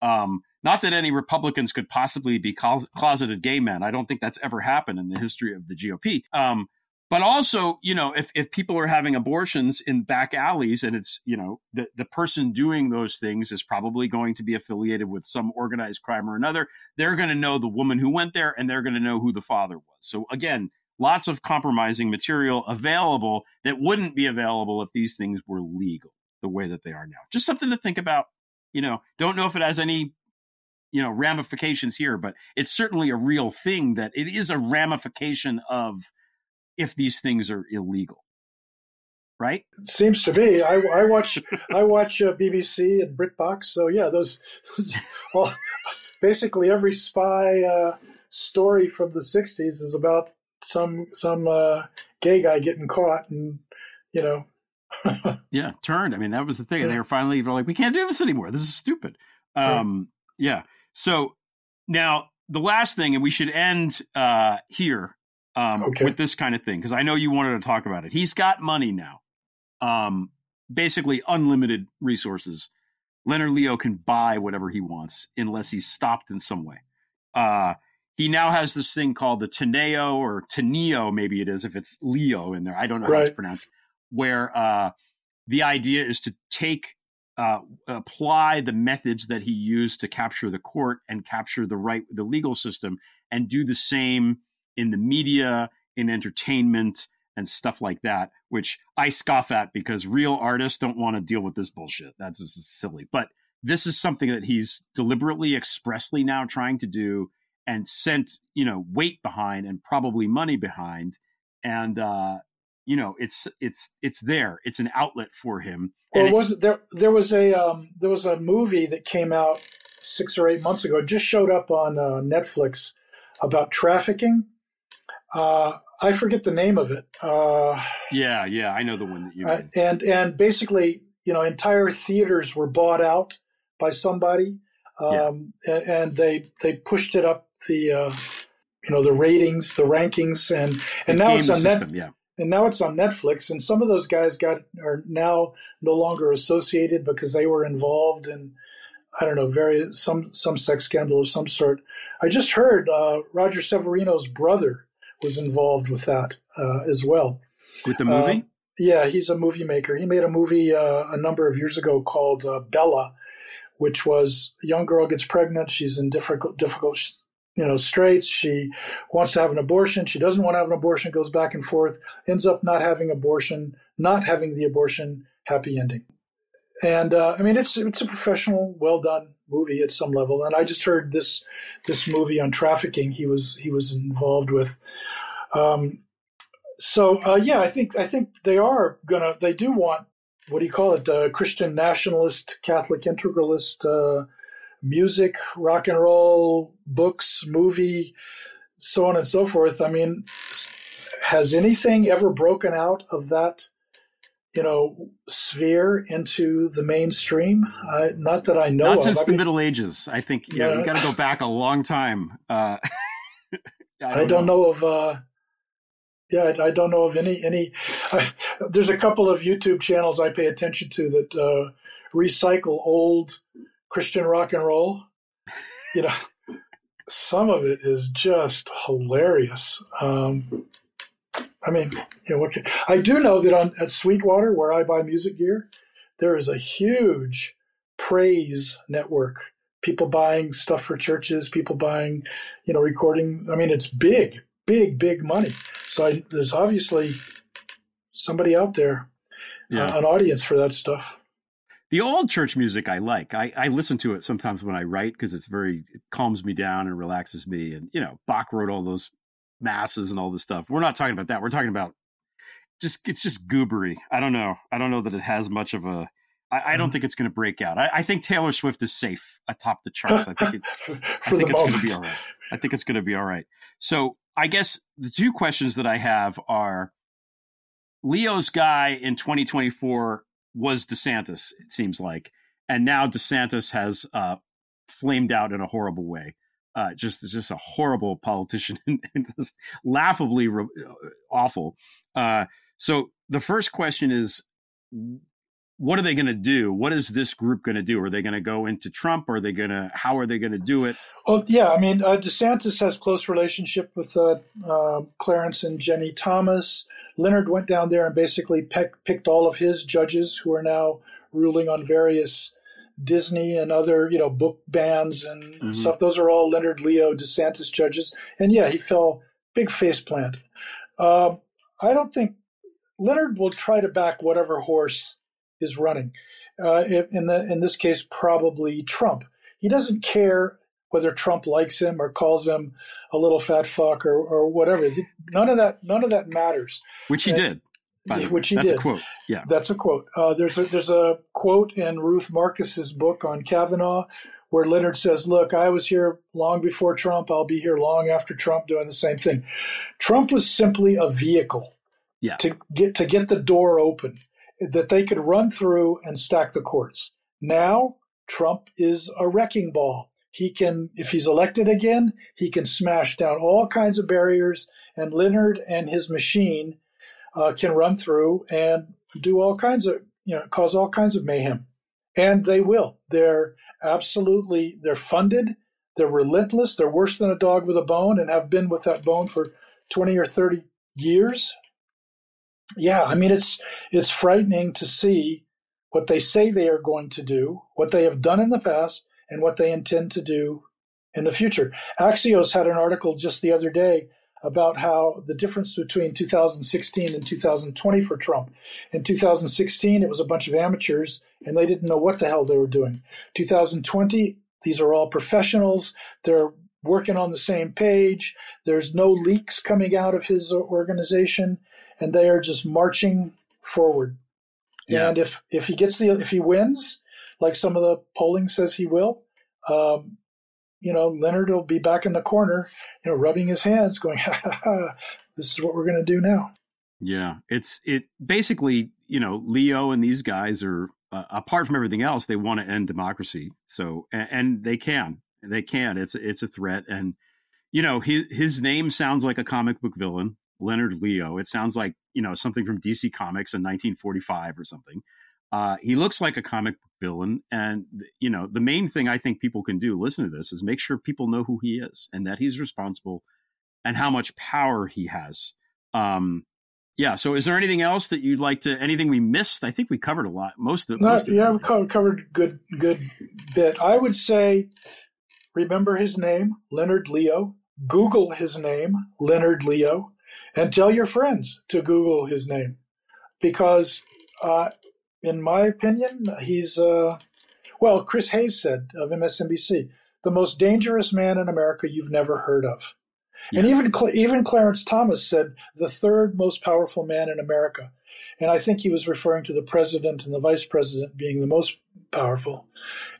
Um, not that any Republicans could possibly be clos- closeted gay men. I don't think that's ever happened in the history of the GOP. Um, but also, you know, if, if people are having abortions in back alleys and it's, you know, the, the person doing those things is probably going to be affiliated with some organized crime or another, they're going to know the woman who went there and they're going to know who the father was. So again, lots of compromising material available that wouldn't be available if these things were legal the way that they are now. Just something to think about. You know, don't know if it has any, you know, ramifications here, but it's certainly a real thing that it is a ramification of if these things are illegal. Right? Seems to be. I, I watch I watch uh, BBC and BritBox. So yeah, those, those all, basically every spy uh, story from the '60s is about some some uh, gay guy getting caught, and you know, Yeah, turned. I mean, that was the thing. They were finally like, we can't do this anymore. This is stupid. Um, Yeah. So now the last thing, and we should end uh, here um, Okay. with this kind of thing because I know you wanted to talk about it. He's got money now, um, basically unlimited resources. Leonard Leo can buy whatever he wants unless he's stopped in some way. Uh, he now has this thing called the Teneo or Teneo, maybe it is if it's Leo in there. I don't know how it's pronounced. Where uh, the idea is to take uh, apply the methods that he used to capture the court and capture the right the legal system and do the same in the media in entertainment and stuff like that which i scoff at because real artists don't want to deal with this bullshit that's just silly but this is something that he's deliberately expressly now trying to do and sent you know weight behind and probably money behind and uh you know it's it's it's there it's an outlet for him Well, it- was there? There was a um, there was a movie that came out six or eight months ago. It just showed up on uh, Netflix about trafficking. Uh, I forget the name of it. Uh, Yeah, yeah, I know the one that you uh, and and basically, you know, entire theaters were bought out by somebody, um, and, and they they pushed it up the uh, you know the ratings, the rankings, and and now it's on Net- system, yeah. and now it's on Netflix. And some of those guys got are now no longer associated because they were involved in I don't know very some some sex scandal of some sort. I just heard uh, Roger Severino's brother was involved with that uh, as well. With the movie? Uh, yeah, he's a movie maker. He made a movie uh, a number of years ago called uh, Bella, which was a young girl gets pregnant. She's in difficult, difficult, you know, straits. She wants to have an abortion. She doesn't want to have an abortion. Goes back and forth. Ends up not having abortion. Not having the abortion. Happy ending. And uh, I mean, it's it's a professional, well done movie at some level. And I just heard this this movie on trafficking. He was he was involved with. Um, so uh, yeah, I think I think they are gonna. They do want what do you call it? Uh, Christian nationalist, Catholic integralist uh, music, rock and roll, books, movie. so on and so forth. I mean, has anything ever broken out of that, you know, sphere into the mainstream? I, not that I know Not of. since I the mean, Middle Ages. I think you, know, Yeah. you got to go back a long time. Uh, I don't, know. of. Uh, yeah, I, I don't know of any any. I, there's a couple of YouTube channels I pay attention to that uh, recycle old Christian rock and roll. You know, some of it is just hilarious. Um, I mean, you know, what can, I do know that on at Sweetwater, where I buy music gear, there is a huge praise network. People buying stuff for churches, people buying, you know, recording. I mean, it's big, big, big money. So I, there's obviously somebody out there, Yeah. uh, an audience for that stuff. The old church music I like. I, I listen to it sometimes when I write because it's very it calms me down and relaxes me. And you know, Bach wrote all those masses and all this stuff. We're not talking about that. We're talking about just it's just goobery. I don't know. I don't know that it has much of a. I, I don't think it's going to break out. I, I think Taylor Swift is safe atop the charts. I think it, I think it's going to be all right. I think it's going to be all right. So I guess the two questions that I have are Leo's guy in 2024 was DeSantis, it seems like. And now DeSantis has uh, flamed out in a horrible way. Uh, just just a horrible politician and just laughably re- awful. Uh, so the first question is, what are they going to do? What is this group going to do? Are they going to go into Trump? Are they going to? How are they going to do it? Well, yeah, I mean, uh, DeSantis has close relationship with uh, uh, Clarence and Ginny Thomas. Leonard went down there and basically peck, picked all of his judges who are now ruling on various Disney and other, you know, book bans and Mhm. stuff. Those are all Leonard Leo DeSantis judges. And yeah, he fell big face plant. Um, I don't think Leonard will try to back whatever horse is running. Uh, in the in this case, probably Trump. He doesn't care whether Trump likes him or calls him a little fat fuck or, or whatever. None of that. None of that matters. Which he Uh, did. By the way. Which he That's did. a quote. Yeah. That's a quote. Uh, there's a, there's a quote in Ruth Marcus's book on Kavanaugh where Leonard says, "Look, I was here long before Trump. I'll be here long after Trump, doing the same thing." Trump was simply a vehicle Yeah. to get to get the door open that they could run through and stack the courts. Now Trump is a wrecking ball. He can, if he's elected again, he can smash down all kinds of barriers, and Leonard and his machine uh, can run through and do all kinds of, you know, cause all kinds of mayhem, and they will. They're absolutely, they're funded. They're relentless. They're worse than a dog with a bone, and have been with that bone for twenty or thirty years yeah, I mean it's it's frightening to see what they say they are going to do, what they have done in the past, and what they intend to do in the future. Axios had an article just the other day about how the difference between 2016 and 2020 for Trump. In 2016, it was a bunch of amateurs and they didn't know what the hell they were doing. 2020, these are all professionals. They're working on the same page. There's no leaks coming out of his organization and they are just marching forward. Yeah. And if if he gets the if he wins, like some of the polling says he will, um, you know, Leonard will be back in the corner, you know, rubbing his hands, going, ha, ha, ha, "This is what we're going to do now." Yeah, it's it basically you know Leo and these guys are uh, apart from everything else they want to end democracy. So and, and they can they can it's it's a threat and you know his his name sounds like a comic book villain Leonard Leo. It sounds like you know something from DC Comics in 1945 or something. Uh, he looks like a comic book villain, and you know the main thing I think people can do listen to this is make sure people know who he is and that he's responsible and how much power he has. Um, yeah. So, is there anything else that you'd like to? Anything we missed? I think we covered a lot. Most of. Not, most of yeah, it. we co- covered good good bit. I would say, remember his name, Leonard Leo. Google his name, Leonard Leo, and tell your friends to Google his name, because, uh, in my opinion, he's uh, well. Chris Hayes said of MSNBC, the most dangerous man in America you've never heard of. And even even Clarence Thomas said the third most powerful man in America, and I think he was referring to the president and the vice president being the most powerful,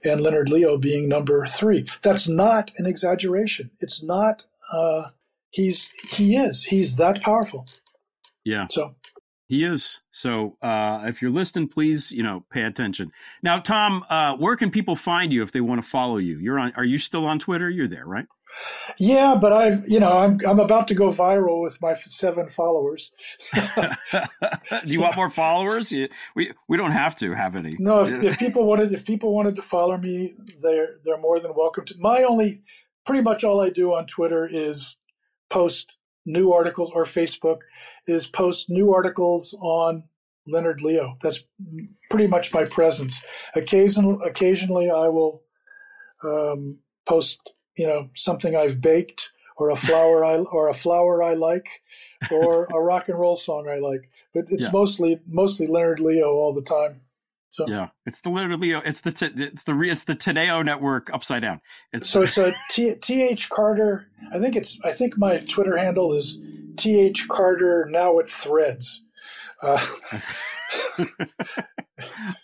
and Leonard Leo being number three. That's not an exaggeration. It's not. Uh, he's he is he's that powerful. Yeah. So he is. So uh, if you're listening, please, you know, pay attention. Now, Tom, uh, where can people find you if they want to follow you? You're on. Are you still on Twitter? You're there, right? Yeah, but I've you know I'm I'm about to go viral with my seven followers. Do you want more followers? You, we we don't have to have any. No, if, if people wanted if people wanted to follow me, they're they're more than welcome to. My only pretty much all I do on Twitter is post new articles or Facebook is post new articles on Leonard Leo. That's pretty much my presence. Occasionally, occasionally I will um, post, you know, something I've baked or a flower I or a flower I like or a rock and roll song I like. But it's Yeah. mostly mostly Leonard Leo all the time. So Yeah, it's the Leo. It's the t- it's the re- it's the Tadeo network upside down. It's so it's a T Th Carter. I think it's I think my Twitter handle is Th Carter. Now it threads. Uh,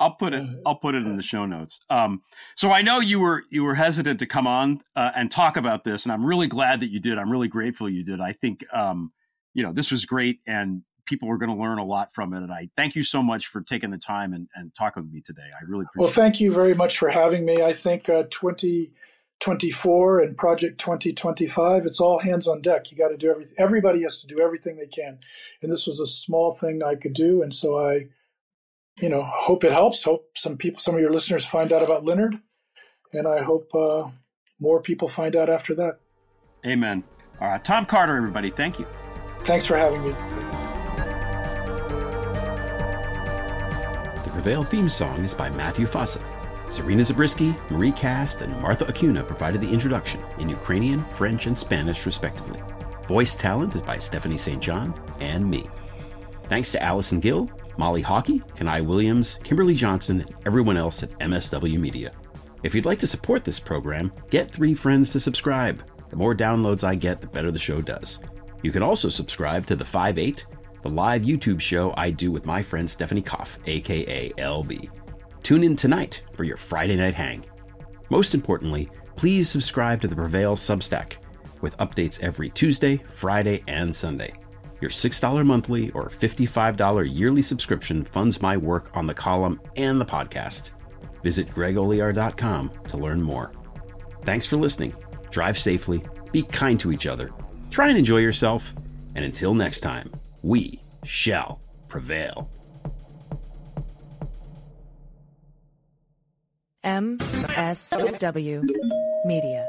I'll put it. I'll put it in the show notes. Um, so I know you were you were hesitant to come on uh, and talk about this, and I'm really glad that you did. I'm really grateful you did. I think um, you know this was great, and people are going to learn a lot from it. And I thank you so much for taking the time and, and talking with me today. I really appreciate. It. Well, thank you very much for having me. I think uh, 2024 and Project 2025, it's all hands on deck. You got to do everything. Everybody has to do everything they can, and this was a small thing I could do, and so I, you know, hope it helps. Hope some people, some of your listeners, find out about Leonard, and I hope uh, more people find out after that. Amen. All right, Tom Carter, everybody. Thank you. Thanks for having me. Prevail theme song is by Matthew Fossa. Serena Zabriskie, Marie Cast, and Martha Acuna provided the introduction in Ukrainian, French, and Spanish, respectively. Voice talent is by Stephanie St. John and me. Thanks to Allison Gill, Molly Hockey, Kanai Williams, Kimberly Johnson, and everyone else at MSW Media. If you'd like to support this program, get three friends to subscribe. The more downloads I get, the better the show does. You can also subscribe to the 5 8, the live YouTube show I do with my friend Stephanie Koff, aka LB. Tune in tonight for your Friday night hang. Most importantly, please subscribe to the Prevail Substack with updates every Tuesday, Friday, and Sunday. Your $6 monthly or $55 yearly subscription funds my work on the column and the podcast. Visit gregolear.com to learn more. Thanks for listening. Drive safely, be kind to each other, try and enjoy yourself, and until next time, we shall prevail. MSW Media.